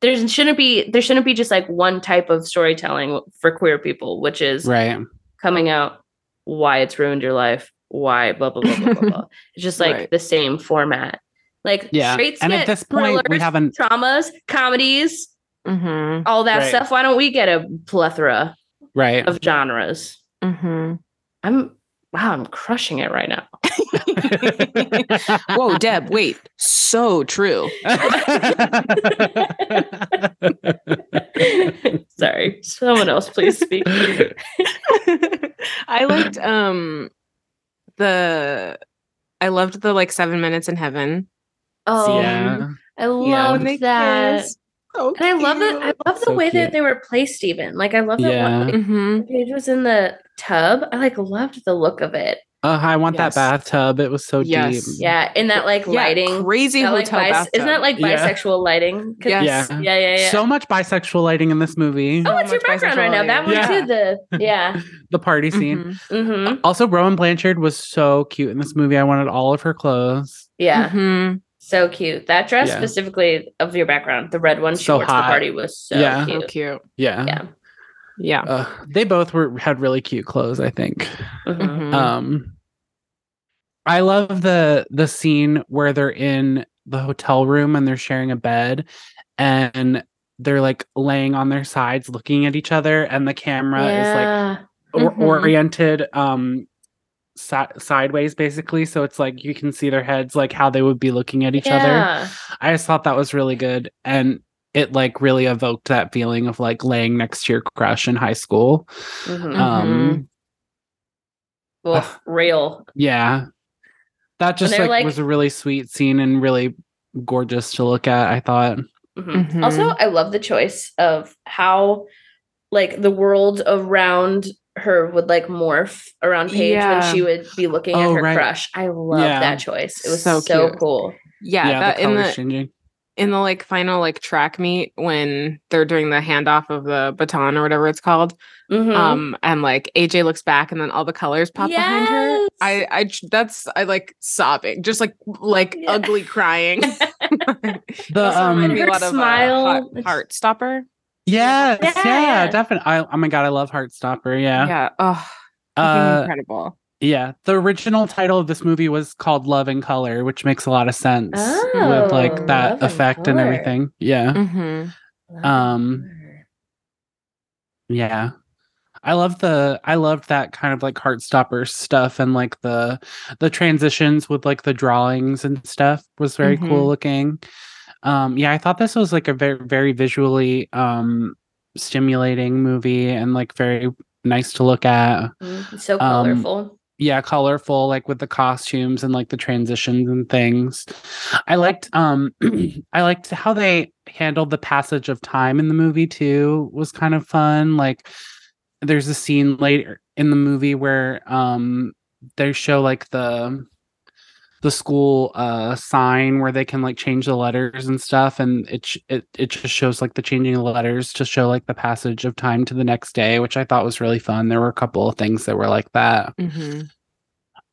there shouldn't be there shouldn't be just like one type of storytelling for queer people, which is right coming out, why it's ruined your life, why blah blah blah blah blah. blah. It's just like Right. the same format. Like, Yeah, straights and at this point, we haven't- traumas, comedies, Mhm. all that Right. stuff. Why don't we get a plethora right of genres? Mhm. I'm wow, I'm crushing it right now. Whoa, Deb, wait. So true. Sorry, someone else, please speak. I liked um the I loved the like seven minutes in heaven. Oh, yeah I Yeah, love when that, kiss. So and I love that. I love the So way cute. that they were placed. Even like I love that Yeah. one, like, hmm Paige was in the tub. I like loved the look of it. Uh, I want Yes. that bathtub. It was so Yes. deep. Yeah, in that like Yeah, lighting. crazy that, like, hotel bis- bathtub. Isn't that like Yeah. bisexual lighting? 'Cause- Yes. Yeah. Yeah, yeah, yeah. So much bisexual lighting in this movie. oh, it's your background right now. That one Yeah. too. The yeah. The party scene. Mhm. hmm Also, Rowan Blanchard was so cute in this movie. I wanted all of her clothes. Yeah. Mhm. So cute. That dress Yeah. specifically of your background, the red one she So wore to the party was so Yeah. So cute. cute. Yeah. Yeah. Yeah. Uh, they both were had really cute clothes. I think. Mhm. Mhm. Um, I love the the scene where they're in the hotel room and they're sharing a bed, and they're like laying on their sides, looking at each other, and the camera is like yeah. or- Mhm. oriented um si- sideways basically so it's like you can see their heads like how they would be looking at each other i just thought that was really good and it like really evoked that feeling of like laying next to your crush in high school Mhm. um Well, ugh. real. yeah that just like, like- was a really sweet scene and really gorgeous to look at i thought Mhm. Mhm. Also, I love the choice of how, like, the world around her would like morph around Paige Yeah. when she would be looking at Oh, her right. crush. I love Yeah. that choice. It was So so, cool. Yeah, yeah, that the in the changing. in the like final like track meet when they're doing the handoff of the baton or whatever it's called. Mhm. Um, and like AJ looks back and then all the colors pop behind her. I I that's I like sobbing, just like like Yeah. ugly crying. The um reminded me a Her lot of smile, uh, Heart, it's- Heartstopper. Yes, yeah, Yeah. definitely. I, oh my god, I love Heartstopper. Yeah. Yeah. Oh, Uh, incredible. yeah. The original title of this movie was called Love and Color, which makes a lot of sense with like Oh, that Love and effect and everything. Yeah. hmm um, Yeah. I love the I loved that kind of like Heartstopper stuff and like the the transitions with like the drawings and stuff was very Mhm. cool looking. Um yeah, I thought this was like a very very visually um stimulating movie and like very nice to look at. Mhm. so Um, colorful. Yeah, colorful like with the costumes and like the transitions and things. I liked um I liked how they handled the passage of time in the movie too. Was kind of fun. Like there's a scene later in the movie where um they show like the the school uh sign where they can like change the letters and stuff and it sh- it it just shows like the changing of letters to show like the passage of time to the next day which I thought was really fun. There were a couple of things that were like that. hmm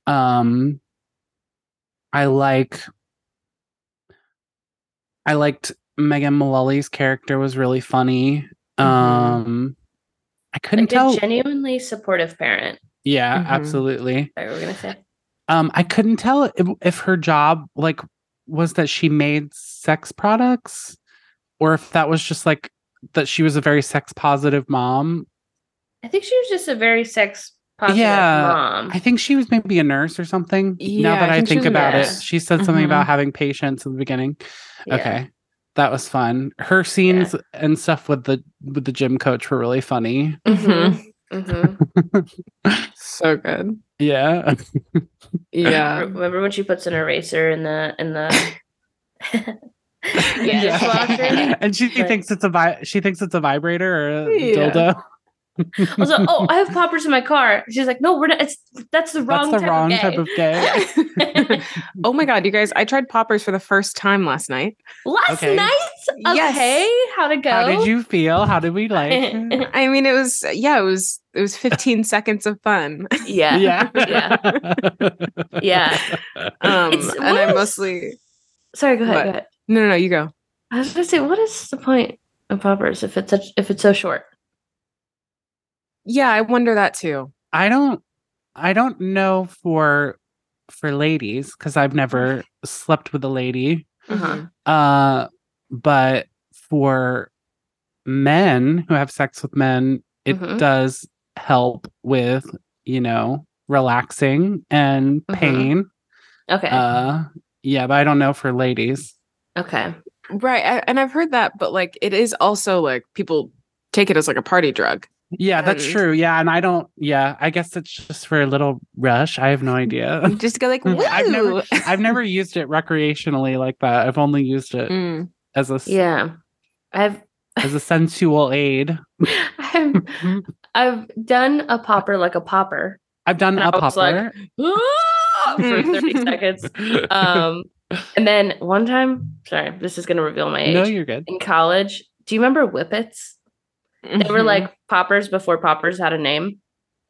Um I like I liked Megan Mullally's character was really funny. Um I couldn't Like a tell genuinely supportive parent. Yeah, Mhm. absolutely. I were gonna say. Um I couldn't tell if, if her job like was that she made sex products or if that was just like that she was a very sex positive mom. I think she was just a very sex positive Yeah, mom. I think she was maybe a nurse or something. now Yeah, that I I think she think, about it, she said something Mhm. about having patients in the beginning. Yeah. Okay. That was fun. Her scenes and stuff with the with the gym coach were really funny. Mhm. Mhm. So good. Yeah. Yeah. Remember when she puts an eraser in the in the Yeah. dishwasher? and she Like- thinks it's a vi- she thinks it's a vibrator or a Yeah. dildo. I was like, "Oh, I have poppers in my car." She's like, "No, we're not. It's that's the wrong That's the type wrong of type of gay. oh my god, you guys! I tried poppers for the first time last night. Last Okay. night, Yes. okay, how'd it go? How did you feel? How did we like? I mean, it was yeah, it was it was 15 seconds of fun. yeah, yeah. yeah, yeah. Um, It's- and I is- mostly Sorry, go ahead. Go ahead. no, no, no. You go. I was gonna say, what is the point of poppers if it's such if it's so short? Yeah, I wonder that too. I don't I don't know for for ladies because I've never slept with a lady. Uh-huh. Uh but for men who have sex with men, it Mhm. does help with, you know, relaxing and Mhm. pain. Okay, Uh yeah, but I don't know for ladies. okay. Right, I, and I've heard that, but like it is also like people take it as like a party drug. Yeah, that's true. Yeah, and I don't yeah, I guess it's just for a little rush. I have no idea. Just go like, woo! I've never I've never used it recreationally like that. I've only used it Mm. as a, Yeah, I've as a sensual aid. I've I've done a popper like a popper I've done And a was like, popper. "Ah!" for thirty seconds. Um, and then one time, sorry, this is gonna reveal my age. no, you're good. in college, do you remember whippets? They were like poppers before poppers had a name.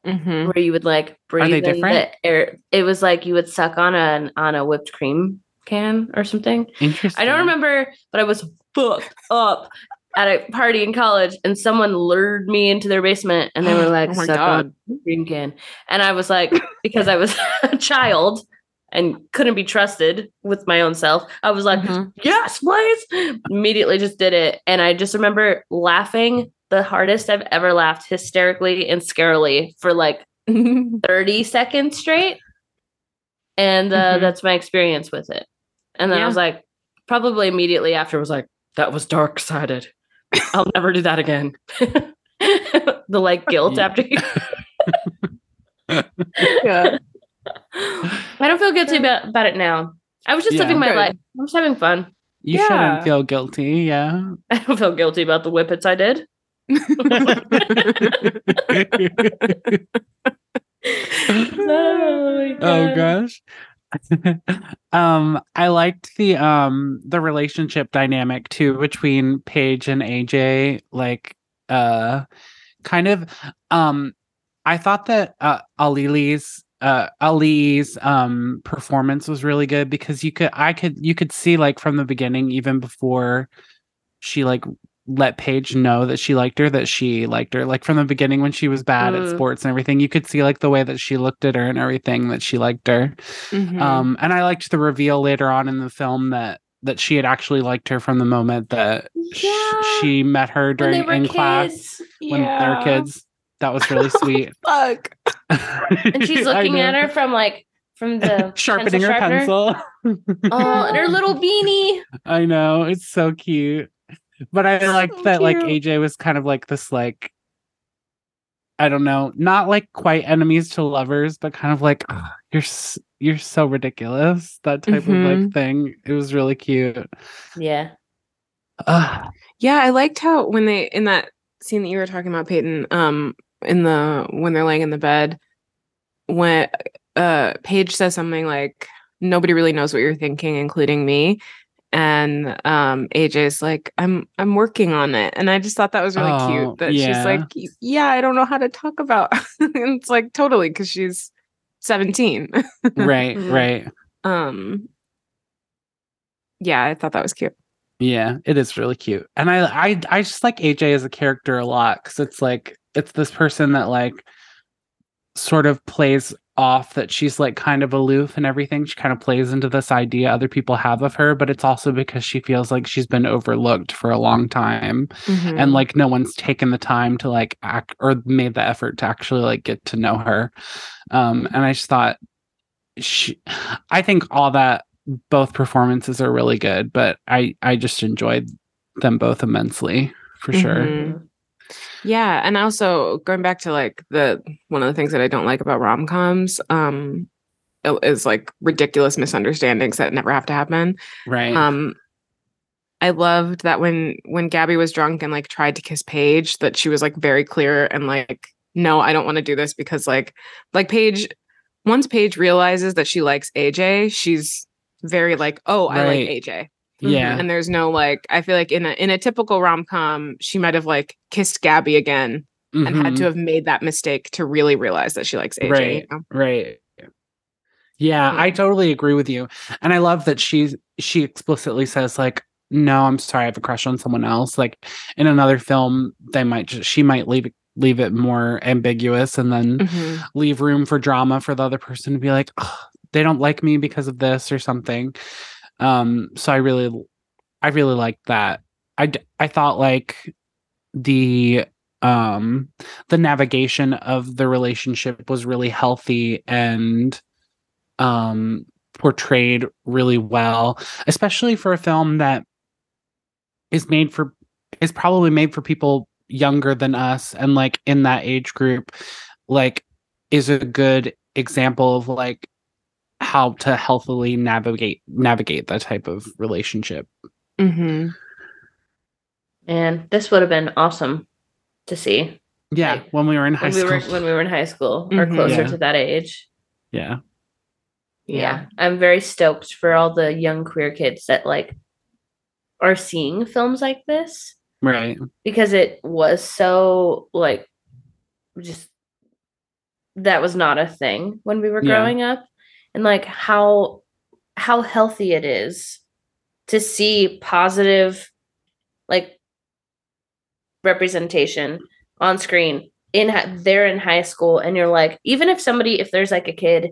Mhm. where you would like breathe they in different? the air. It was like you would suck on a on a whipped cream can or something. Interesting. I don't remember, but I was fucked up at a party in college, and someone lured me into their basement, and they were like, Oh my "Suck God. on cream can," and I was like, because I was a child and couldn't be trusted with my own self. I was like, Mhm. yes, please. Immediately just did it. And I just remember laughing the hardest I've ever laughed hysterically and scarily for like 30 seconds straight. And uh, Mhm. that's my experience with it. And then I was like, probably immediately after was like, that was dark sided. I'll never do that again. the like guilt Yeah. after you. yeah. I don't feel guilty about, about it now. I was just Yeah. living my Good. life. I was having fun. You Yeah. shouldn't feel guilty. Yeah. I don't feel guilty about the whippets I did. oh, my oh gosh. um I liked the um the relationship dynamic too between Paige and AJ like uh kind of um I thought that uh Alili's uh Ali's um performance was really good because you could I could you could see like from the beginning even before she like let Paige know that she liked her that she liked her. Like from the beginning when she was bad Mm. at sports and everything you could see like the way that she looked at her and everything that she liked her. Mhm. um and I liked the reveal later on in the film that that she had actually liked her from the moment that sh- she met her during in class kids. when they were kids. That was really sweet. Fuck. And she's looking at her from like from the sharpening pencil her pencil. Oh, and her little beanie. I know. It's so cute, but I liked So that like. AJ was kind of like this like I don't know, not like quite enemies to lovers, but kind of like "Ugh, you're s- you're so ridiculous that type of like Mhm. thing. It was really cute. Yeah. Ugh. Yeah, I liked how when they in that scene that you were talking about, Peyton, um, in the when they're laying in the bed, when uh Paige says something like, Nobody really knows what you're thinking, including me. And um AJ's like, I'm I'm working on it. And I just thought that was really Oh, cute. That she's like, Yeah, I don't know how to talk about and it's like totally because she's 17. right, right. um yeah, I thought that was cute. Yeah, it is really cute. And I I I just like AJ as a character a lot cuz it's like it's this person that like sort of plays off that she's like kind of aloof and everything. She kind of plays into this idea other people have of her, but it's also because she feels like she's been overlooked for a long time Mm-hmm. and like no one's taken the time to like act or made the effort to actually like get to know her. Um and I just thought she I think all that both performances are really good, but I I just enjoyed them both immensely for sure. Yeah, and also going back to like the one of the things that I don't like about rom coms um is like ridiculous misunderstandings that never have to happen. Right. Um I loved that when when Gabby was drunk and like tried to kiss Paige that she was like very clear and like no, I don't want to do this because like like Paige once Paige realizes that she likes AJ, she's very like, "Oh, I like AJ." Yeah. and there's no like i feel like in a in a typical rom-com she might have like kissed gabby again and had to have made that mistake to really realize that she likes aj Right. you know? Right. Yeah, I totally agree with you. And I love that she's she explicitly says like no, I'm sorry, I have a crush on someone else. Like in another film, they might just she might leave it leave it more ambiguous and then Mhm. leave room for drama for the other person to be like, "Ugh, they don't like me because of this or something. Um, so I really, I really liked that. I, I thought like the, um, the navigation of the relationship was really healthy and, um, portrayed really well, especially for a film that is made for, is probably made for people younger than us and like in that age group like is a good example of like how to healthily navigate navigate that type of relationship. Mhm. And this would have been awesome to see Yeah, Like, when we were in high when we school. were when we were in high school or Mhm. closer Yeah. to that age. yeah. yeah. i'm very stoked for all the young queer kids that like are seeing films like this Right. because it was so like just that was not a thing when we were Yeah. growing up and like how how healthy it is to see positive like representation on screen in they're in high school and you're like even if somebody if there's like a kid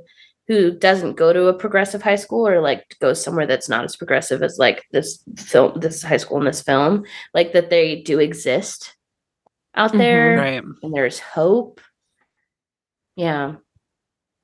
who doesn't go to a progressive high school or like goes somewhere that's not as progressive as like this film this high school in this film like that they do exist out Mhm. there Right. and there's hope yeah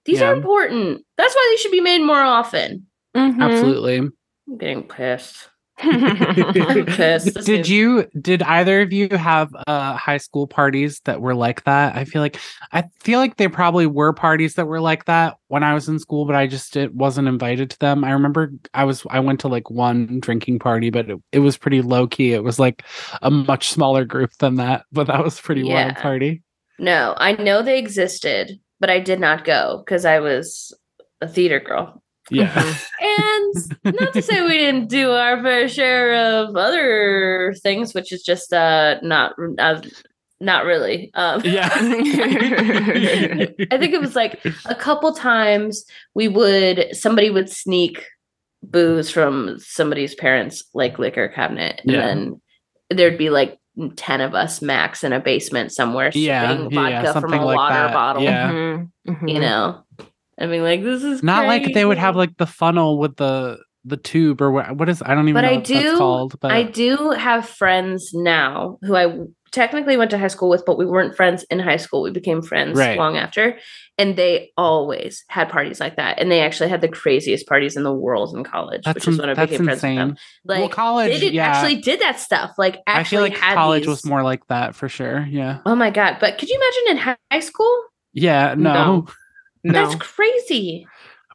these Yeah. are important. That's why they should be made more often. Mhm. Absolutely. i'm getting pissed. I'm pissed. This did is- you did either of you have uh high school parties that were like that? I feel like i feel like there probably were parties that were like that when i was in school but i just it wasn't invited to them. I remember i was i went to like one drinking party but it, it was pretty low key it was like a much smaller group than that but that was a pretty wild party. No, I know they existed, but I did not go because I was a theater girl. yeah And not to say we didn't do our fair share of other things, which is just uh not uh, not really. Um, yeah I think it was like a couple times we would somebody would sneak booze from somebody's parents like liquor cabinet and Yeah. then there'd be like 10 of us max in a basement somewhere Yeah, sipping yeah, vodka from something a like water that. bottle Yeah. Mhm, mhm. you know i mean like this is not like they would have like the funnel with the the tube or what what is i don't even But know I what that's do- called but I do have friends now who I w- technically went to high school with, but we weren't friends in high school. We became friends Right. long after. And they always had parties like that. And they actually had the craziest parties in the world in college, that's, which is in- when I that's became friends with them. Like well college they did, yeah actually did that stuff. Like actually I feel like had college was more like that for sure. Yeah. Oh my god! But could you imagine in high school? Yeah. No. No. No. That's crazy.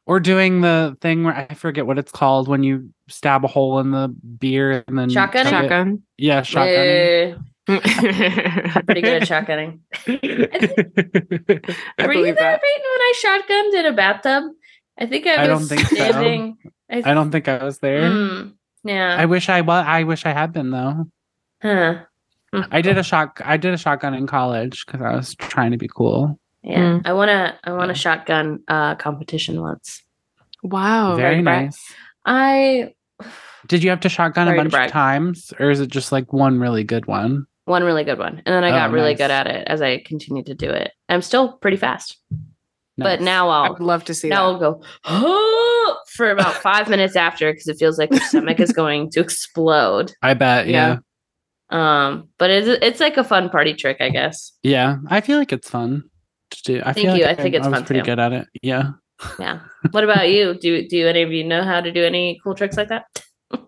Or doing the thing where I forget what it's called when you stab a hole in the beer and then Shotgunning? chug it. Shotgun. Yeah, shotgunning. Eh. Eh, pretty good at shotgunning. I Were you there, that. Peyton, when I shotgunned in a bathtub? I think I was I don't think so. standing. I, I don't think I was there. Mm, yeah. I wish I was. I wish I had been though. huh. I did a shot. I did a shotgun in college because I was trying to be cool. Yeah. Mm. I wanna I want Yeah. a shotgun uh competition once. Wow. Very like brag. nice. I Did you have to shotgun a bunch of times, or is it just like one really good one? One really good one. And then I Oh, got really nice. good at it as I continued to do it. I'm still pretty fast. But now I I'll would love to see now that. I'll go "Oh," for about five minutes after because it feels like your stomach is going to explode. I bet. Yeah. Yeah. Um, but it's it's like a fun party trick, I guess. Yeah. I feel like it's fun to do. I Thank feel you. like I think it's I was fun pretty too. good at it. Yeah. Yeah. What about you? Do do any of you know how to do any cool tricks like that?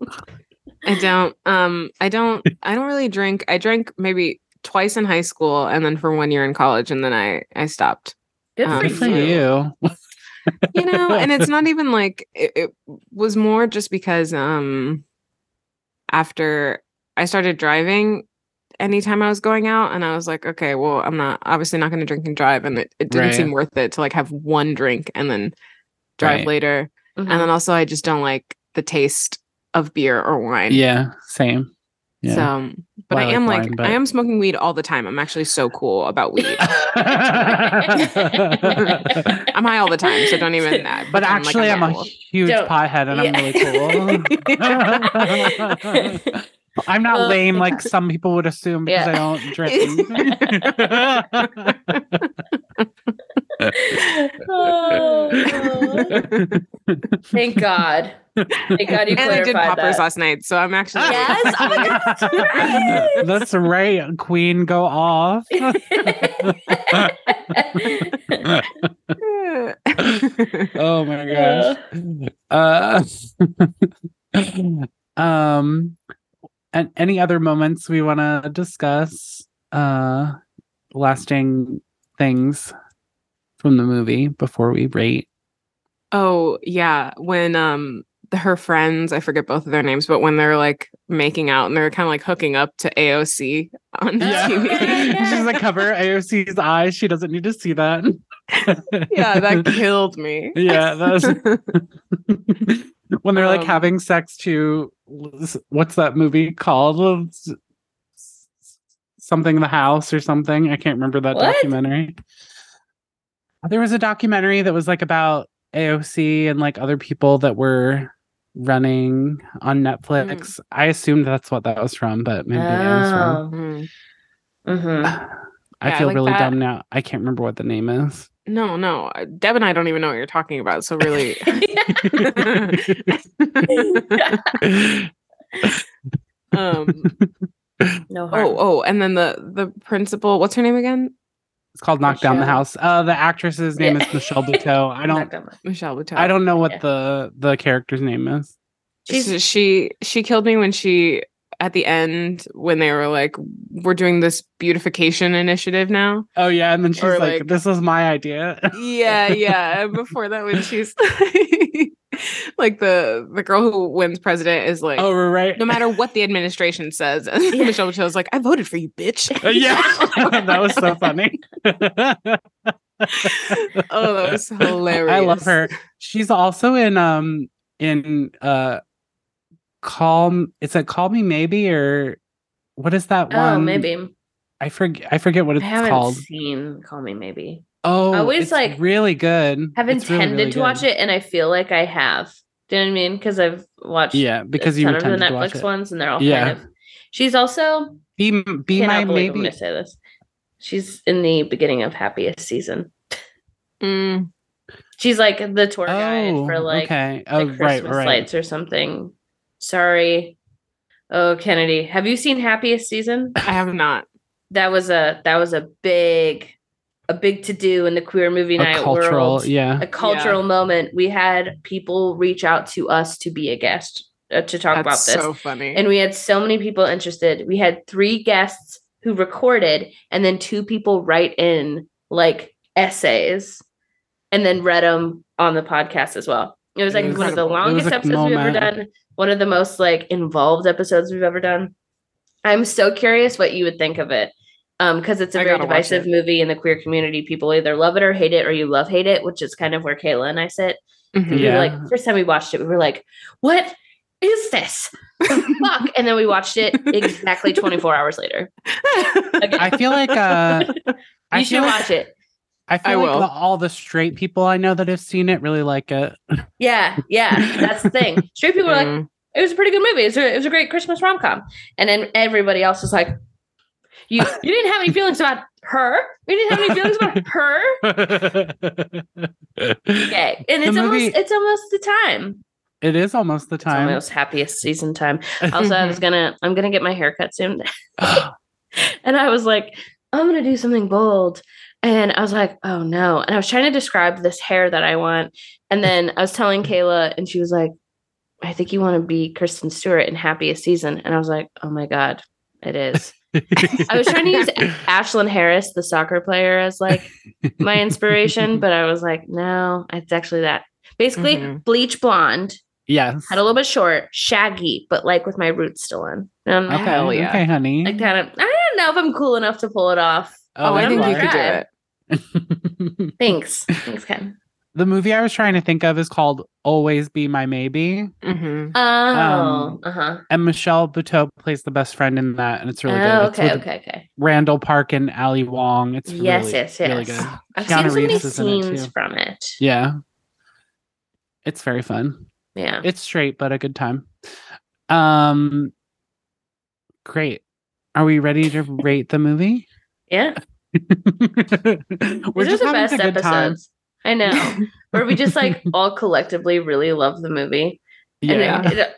I don't. Um, I don't. I don't really drink. I drank maybe twice in high school, and then for one year in college, and then I I stopped. Good Um, for, Good for you. you. You know, and it's not even like it, it was more just because um after I started driving. Anytime I was going out, and I was like, okay, well, I'm not obviously not going to drink and drive, and it, it didn't Right. seem worth it to like have one drink and then drive Right. later. Mhm. And then also, I just don't like the taste of beer or wine. Yeah. Same. Yeah. So, but Well, I I am like like, wine, but- I am smoking weed all the time. I'm actually so cool about weed. I'm high all the time, so don't even. Uh, but pretend like actually, I'm, not a cool. huge Don't- pothead, and yeah. I'm really cool. I'm not Well- lame like some people would assume because Yeah. I don't drink. Thank God. Thank God you and I did poppers that. last night, so I'm actually. Yes, oh my God, that's right. That's right, Queen. Go off. oh my gosh. Uh, um, and any other moments we want to discuss? Uh, lasting things from the movie before we rate. oh yeah, when um the, her friends, I forget both of their names, but when they're like making out and they're kind of like hooking up to AOC on the Yeah. TV. She's like cover AOC's eyes. She doesn't need to see that. yeah, that killed me. Yeah, that was... when they're like Um, having sex to what's that movie called? S- s- Something in the house or something. I can't remember that What? documentary. There was a documentary that was like about AOC and like other people that were running on Netflix. I assumed that's what that was from, but maybe I was wrong. Mm. Mhm. I Yeah, feel like really that. dumb now. I can't remember what the name is. No, no. uh, Deb and I don't even know what you're talking about. So really. um no harm. oh oh and then the the principal what's her name again It's called Knock Down the House. Uh the actress's name Yeah. is Michelle Buteau. I don't michelle Buteau. I don't know what Yeah. the the character's name is. She's she she killed me when she at the end when they were like we're doing this beautification initiative now Oh yeah, and then she's like, like- "This was my idea." yeah yeah before that when she's like the the girl who wins president is like oh, right. no matter what the administration says and Yeah. michelle Michelle's like i voted for you bitch Uh, yeah, that was so funny. oh that was hilarious I love her. She's also in um in uh Call It's a Call Me Maybe or what is that one? oh maybe I forget I forget what I it's haven't called. seen Call Me Maybe. Oh, always, it's like, really good. Have It's really, intended really to watch it, and I feel like I have. Do you know what I mean? Because I've watched Yeah, because you ton of the to watch Netflix ones, and they're all Yeah. kind of. She's also Be be my cannot believe I'm going to say this. She's in the beginning of Happiest Season. Mm, She's like the tour guide Oh, for like okay. the Oh, Christmas right, right. lights or something. Sorry. Oh, Kennedy, have you seen Happiest Season? i have not That was a that was a big a big to do in the queer movie A night cultural, world. yeah. A cultural moment. We had people reach out to us to be a guest uh, to talk about this. so funny and we had so many people interested. We had three guests who recorded, and then two people write in like essays, and then read them on the podcast as well. It was It like was one of the incredible. It was longest a episodes we've ever done. One of the most like involved episodes we've ever done. I'm so curious what you would think of it. Um, because it's a I very divisive movie in the queer community. People either love it or hate it, or you love hate it, which is kind of where Kayla and I sit. Mhm. We were Yeah. like first time we watched it, we were like, "What is this? Fuck?" And then we watched it exactly 24 hours later. I feel like uh I You feel should like, watch it. I feel I like will. the, all the straight people I know that have seen it really like it. Yeah, yeah, that's the thing. Straight people are like, Mm. "It was a pretty good movie. It was a, it was a great Christmas rom com," and then everybody else was like, "You you didn't have any feelings about her. You didn't have any feelings about her." Okay, and it's movie- almost it's almost the time. it is almost the It's time. almost happiest season time. Also, I was gonna I'm gonna get my hair cut soon. Ah. and I was like, I'm gonna do something bold. And I was like, oh no. And I was trying to describe this hair that I want. And then I was telling Kayla, and she was like, I think you want to be Kristen Stewart in Happiest Season. And I was like, oh my God, it is. I was trying to use Ashlyn Harris, the soccer player, as like my inspiration, but I was like, no, it's actually that. Basically, Mhm. bleach blonde, yes. had a little bit short, shaggy, but like with my roots still in. Um, Okay, Hell yeah. okay, honey. I kind of, I don't know if I'm cool enough to pull it off. oh, I think you could do it it. Thanks. Thanks, Ken. The movie I was trying to think of is called Always Be My Maybe. Mhm. Oh, Um, uh huh. And Michelle Buteau plays the best friend in that, and it's really good. Oh, It's okay, okay, okay. Randall Park and Ali Wong. It's Yes, really, yes, yes. really good. I've Keanu seen so many Reeves is in it, scenes from it. Yeah. It's very fun. Yeah. It's straight, but a good time. Um great. Are we ready to rate the movie? Yeah. We're These just are the best a good time. I know. Where we just like all collectively really love the movie. And Yeah. it, it,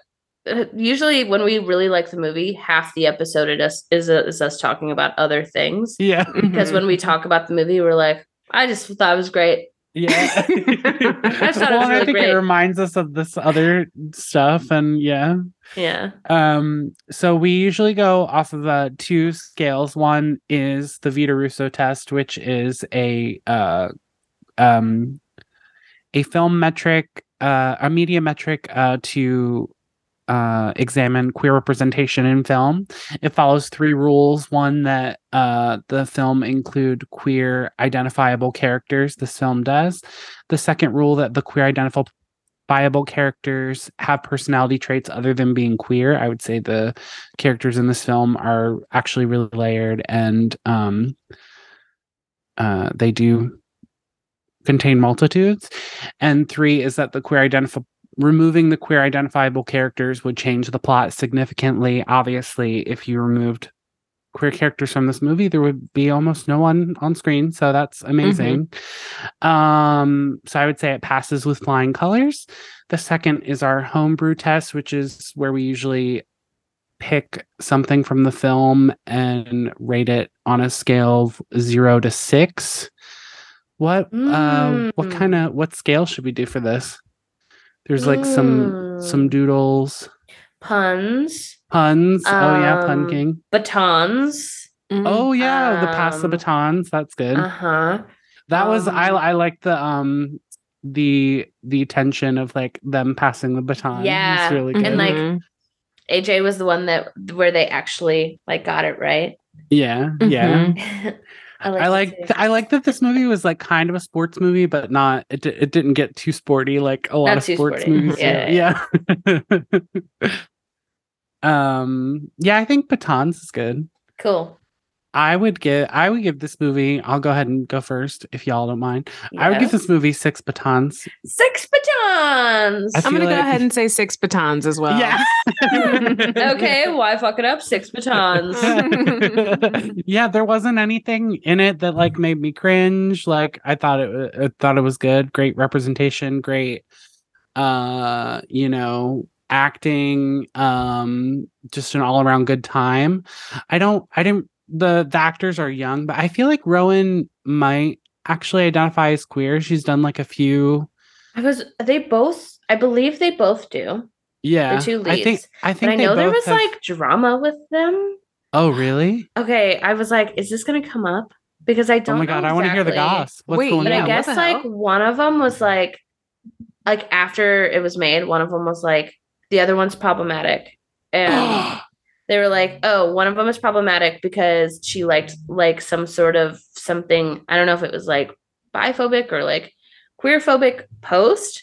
uh, usually when we really like the movie, half the episode it us is, is us talking about other things. yeah. Because when we talk about the movie, we're like, I just thought it was great. Yeah. I thought it well, was and I think great. it reminds us of this other stuff and yeah. Yeah. Um, so we usually go off of uh, two scales. One is the Vito Russo test, which is a uh, um, a film metric, uh, a media metric uh, to uh, examine queer representation in film. It follows three rules. One that uh, the film include queer identifiable characters. This film does. The second rule that the queer identifiable characters have personality traits other than being queer. I would say the characters in this film are actually really layered and um, uh, they do contain multitudes. And three is that the queer identifiable removing the queer identifiable characters would change the plot significantly. Obviously, if you removed queer characters from this movie, there would be almost no one on screen. So that's amazing. Um, so I would say it passes with flying colors. The second is our homebrew test, which is where we usually pick something from the film and rate it on a scale of zero to six. What uh what Mm. kind of what scale should we do for this? There's like some some Mm. doodles, Puns, puns. oh yeah, pun Um, king. batons. Oh yeah, the pass the um, batons. That's good. Uh huh. that was I um, I like the um the the tension of like them passing the baton. Yeah, it's really good. and, like. AJ was the one that where they actually like got it right. yeah, yeah. Mhm. I I like. I like that this movie was like kind of a sports movie, but not it. di- It didn't get too sporty like a lot Not of sports sporty. movies. do. Yeah, yeah. um. Yeah, I think batons is good. cool. I would give I would give this movie. I'll go ahead and go first if y'all don't mind. I would give this movie six batons. six batons. I I'm gonna feel go ahead and say six batons as well. Yeah. okay, why fuck it up? Six batons. yeah, there wasn't anything in it that like made me cringe. Like I thought it, I thought it was good. Great representation. Great, uh, you know, acting. Um, just an all around good time. I don't. I didn't. The the actors are young, but I feel like Rowan might actually identify as queer. She's done like a few. I was. They both. I believe they both do. Yeah, the two I think. leads. I But think I know there was have- like drama with them. Oh really? Okay, I was like, is this gonna come up? Because I don't. Oh my god! know I want to hear the exactly. goss. What's Wait, going But Yeah, I guess like one of them was like, like after it was made, one of them was like, the other one's problematic, and they were like, oh, one of them is problematic because she liked like some sort of something. I don't know if it was like biphobic or like queerphobic post.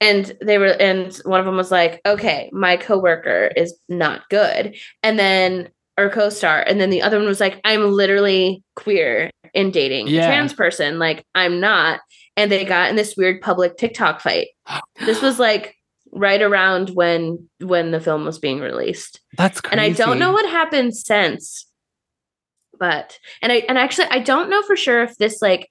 And they were, and one of them was like, okay, my coworker is not good. And then, or co star. And then the other one was like, I'm literally queer in dating Yeah. a trans person. Like, I'm not. And they got in this weird public TikTok fight. This was like right around when when the film was being released That's crazy. and I don't know what happened since. But and I and actually I don't know for sure if this like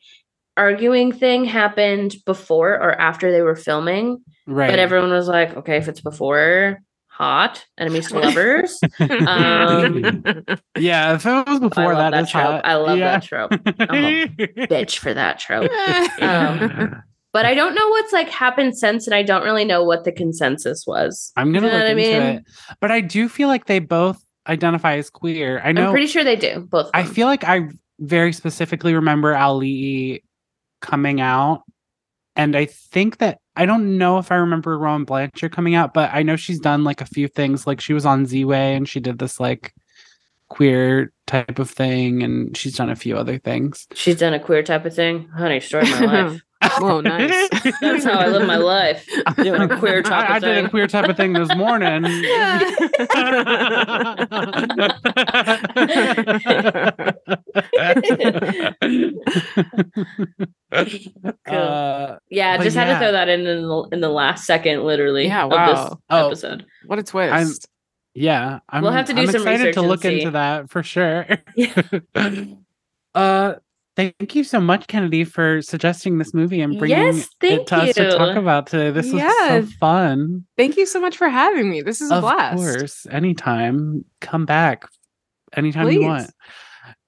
arguing thing happened before or after they were filming. Right. But everyone was like, okay, if it's before, hot, enemies to lovers. Um, yeah, if it was before I love that, that is trope. hot. I love yeah. that trope. Bitch for that trope. Um, But I don't know what's like happened since, and I don't really know what the consensus was. I'm gonna You know look into mean? it. But I do feel like they both identify as queer. I know I'm pretty sure they do. Both. I feel like I very specifically remember Auli'i coming out. And I think that I don't know if I remember Rowan Blanchard coming out, but I know she's done like a few things. Like she was on Z Way and she did this like queer type of thing, and she's done a few other things. She's done a queer type of thing. Honey, story of my life. Whoa, nice. That's how I live my life. Doing a queer type I, of I did thing. a queer type of thing this morning. Uh, Yeah, But just had yeah. to throw that in in the, in the last second, literally. Yeah, Of wow. this Oh. episode. what a twist. I'm- yeah, I'm, We'll have to do I'm some excited research to look see. into that for sure. Yeah. uh, thank you so much, Kennedy, for suggesting this movie and bringing Yes, it to us to talk about today. This was so fun. Thank you so much for having me. This is a of blast. Of course, anytime, come back, anytime you want.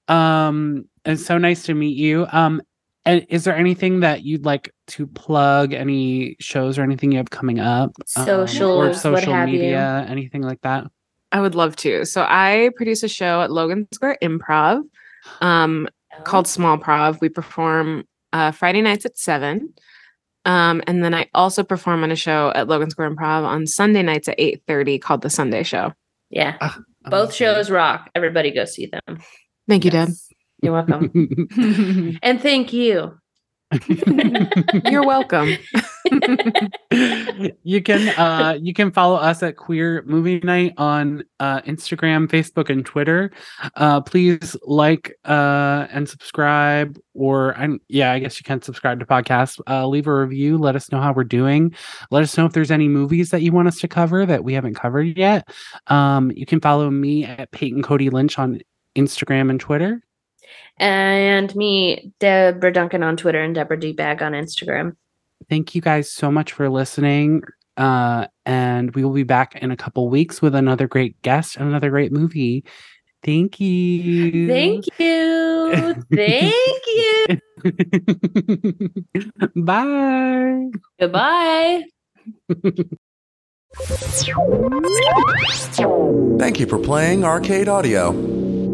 Um, it's so nice to meet you. Um, and is there anything that you'd like to plug? Any shows or anything you have coming up? Um, or Socials, what social have you. media, anything like that? I would love to. So I produce a show at Logan Square Improv um, called Small Prov. We perform uh, Friday nights at seven. Um, and then I also perform on a show at Logan Square Improv on Sunday nights at 8:30 called The Sunday Show. Yeah, Ah, both shows rock. Everybody go see them. Thank you, Yes. You're welcome. and thank you. You're welcome. you can uh you can follow us at queer movie night on uh instagram facebook and twitter. Uh please like uh and subscribe or and yeah i guess you can subscribe to podcasts. Uh leave a review. Let us know how we're doing. Let us know if there's any movies that you want us to cover that we haven't covered yet. Um you can follow me at peyton cody lynch on instagram and twitter And me, Deborah Duncan on Twitter and Deborah D Bag on Instagram. thank you guys so much for listening uh and we will be back in a couple weeks with another great guest and another great movie thank you Thank you. Thank you. bye Goodbye. Thank you for playing Arcade Audio.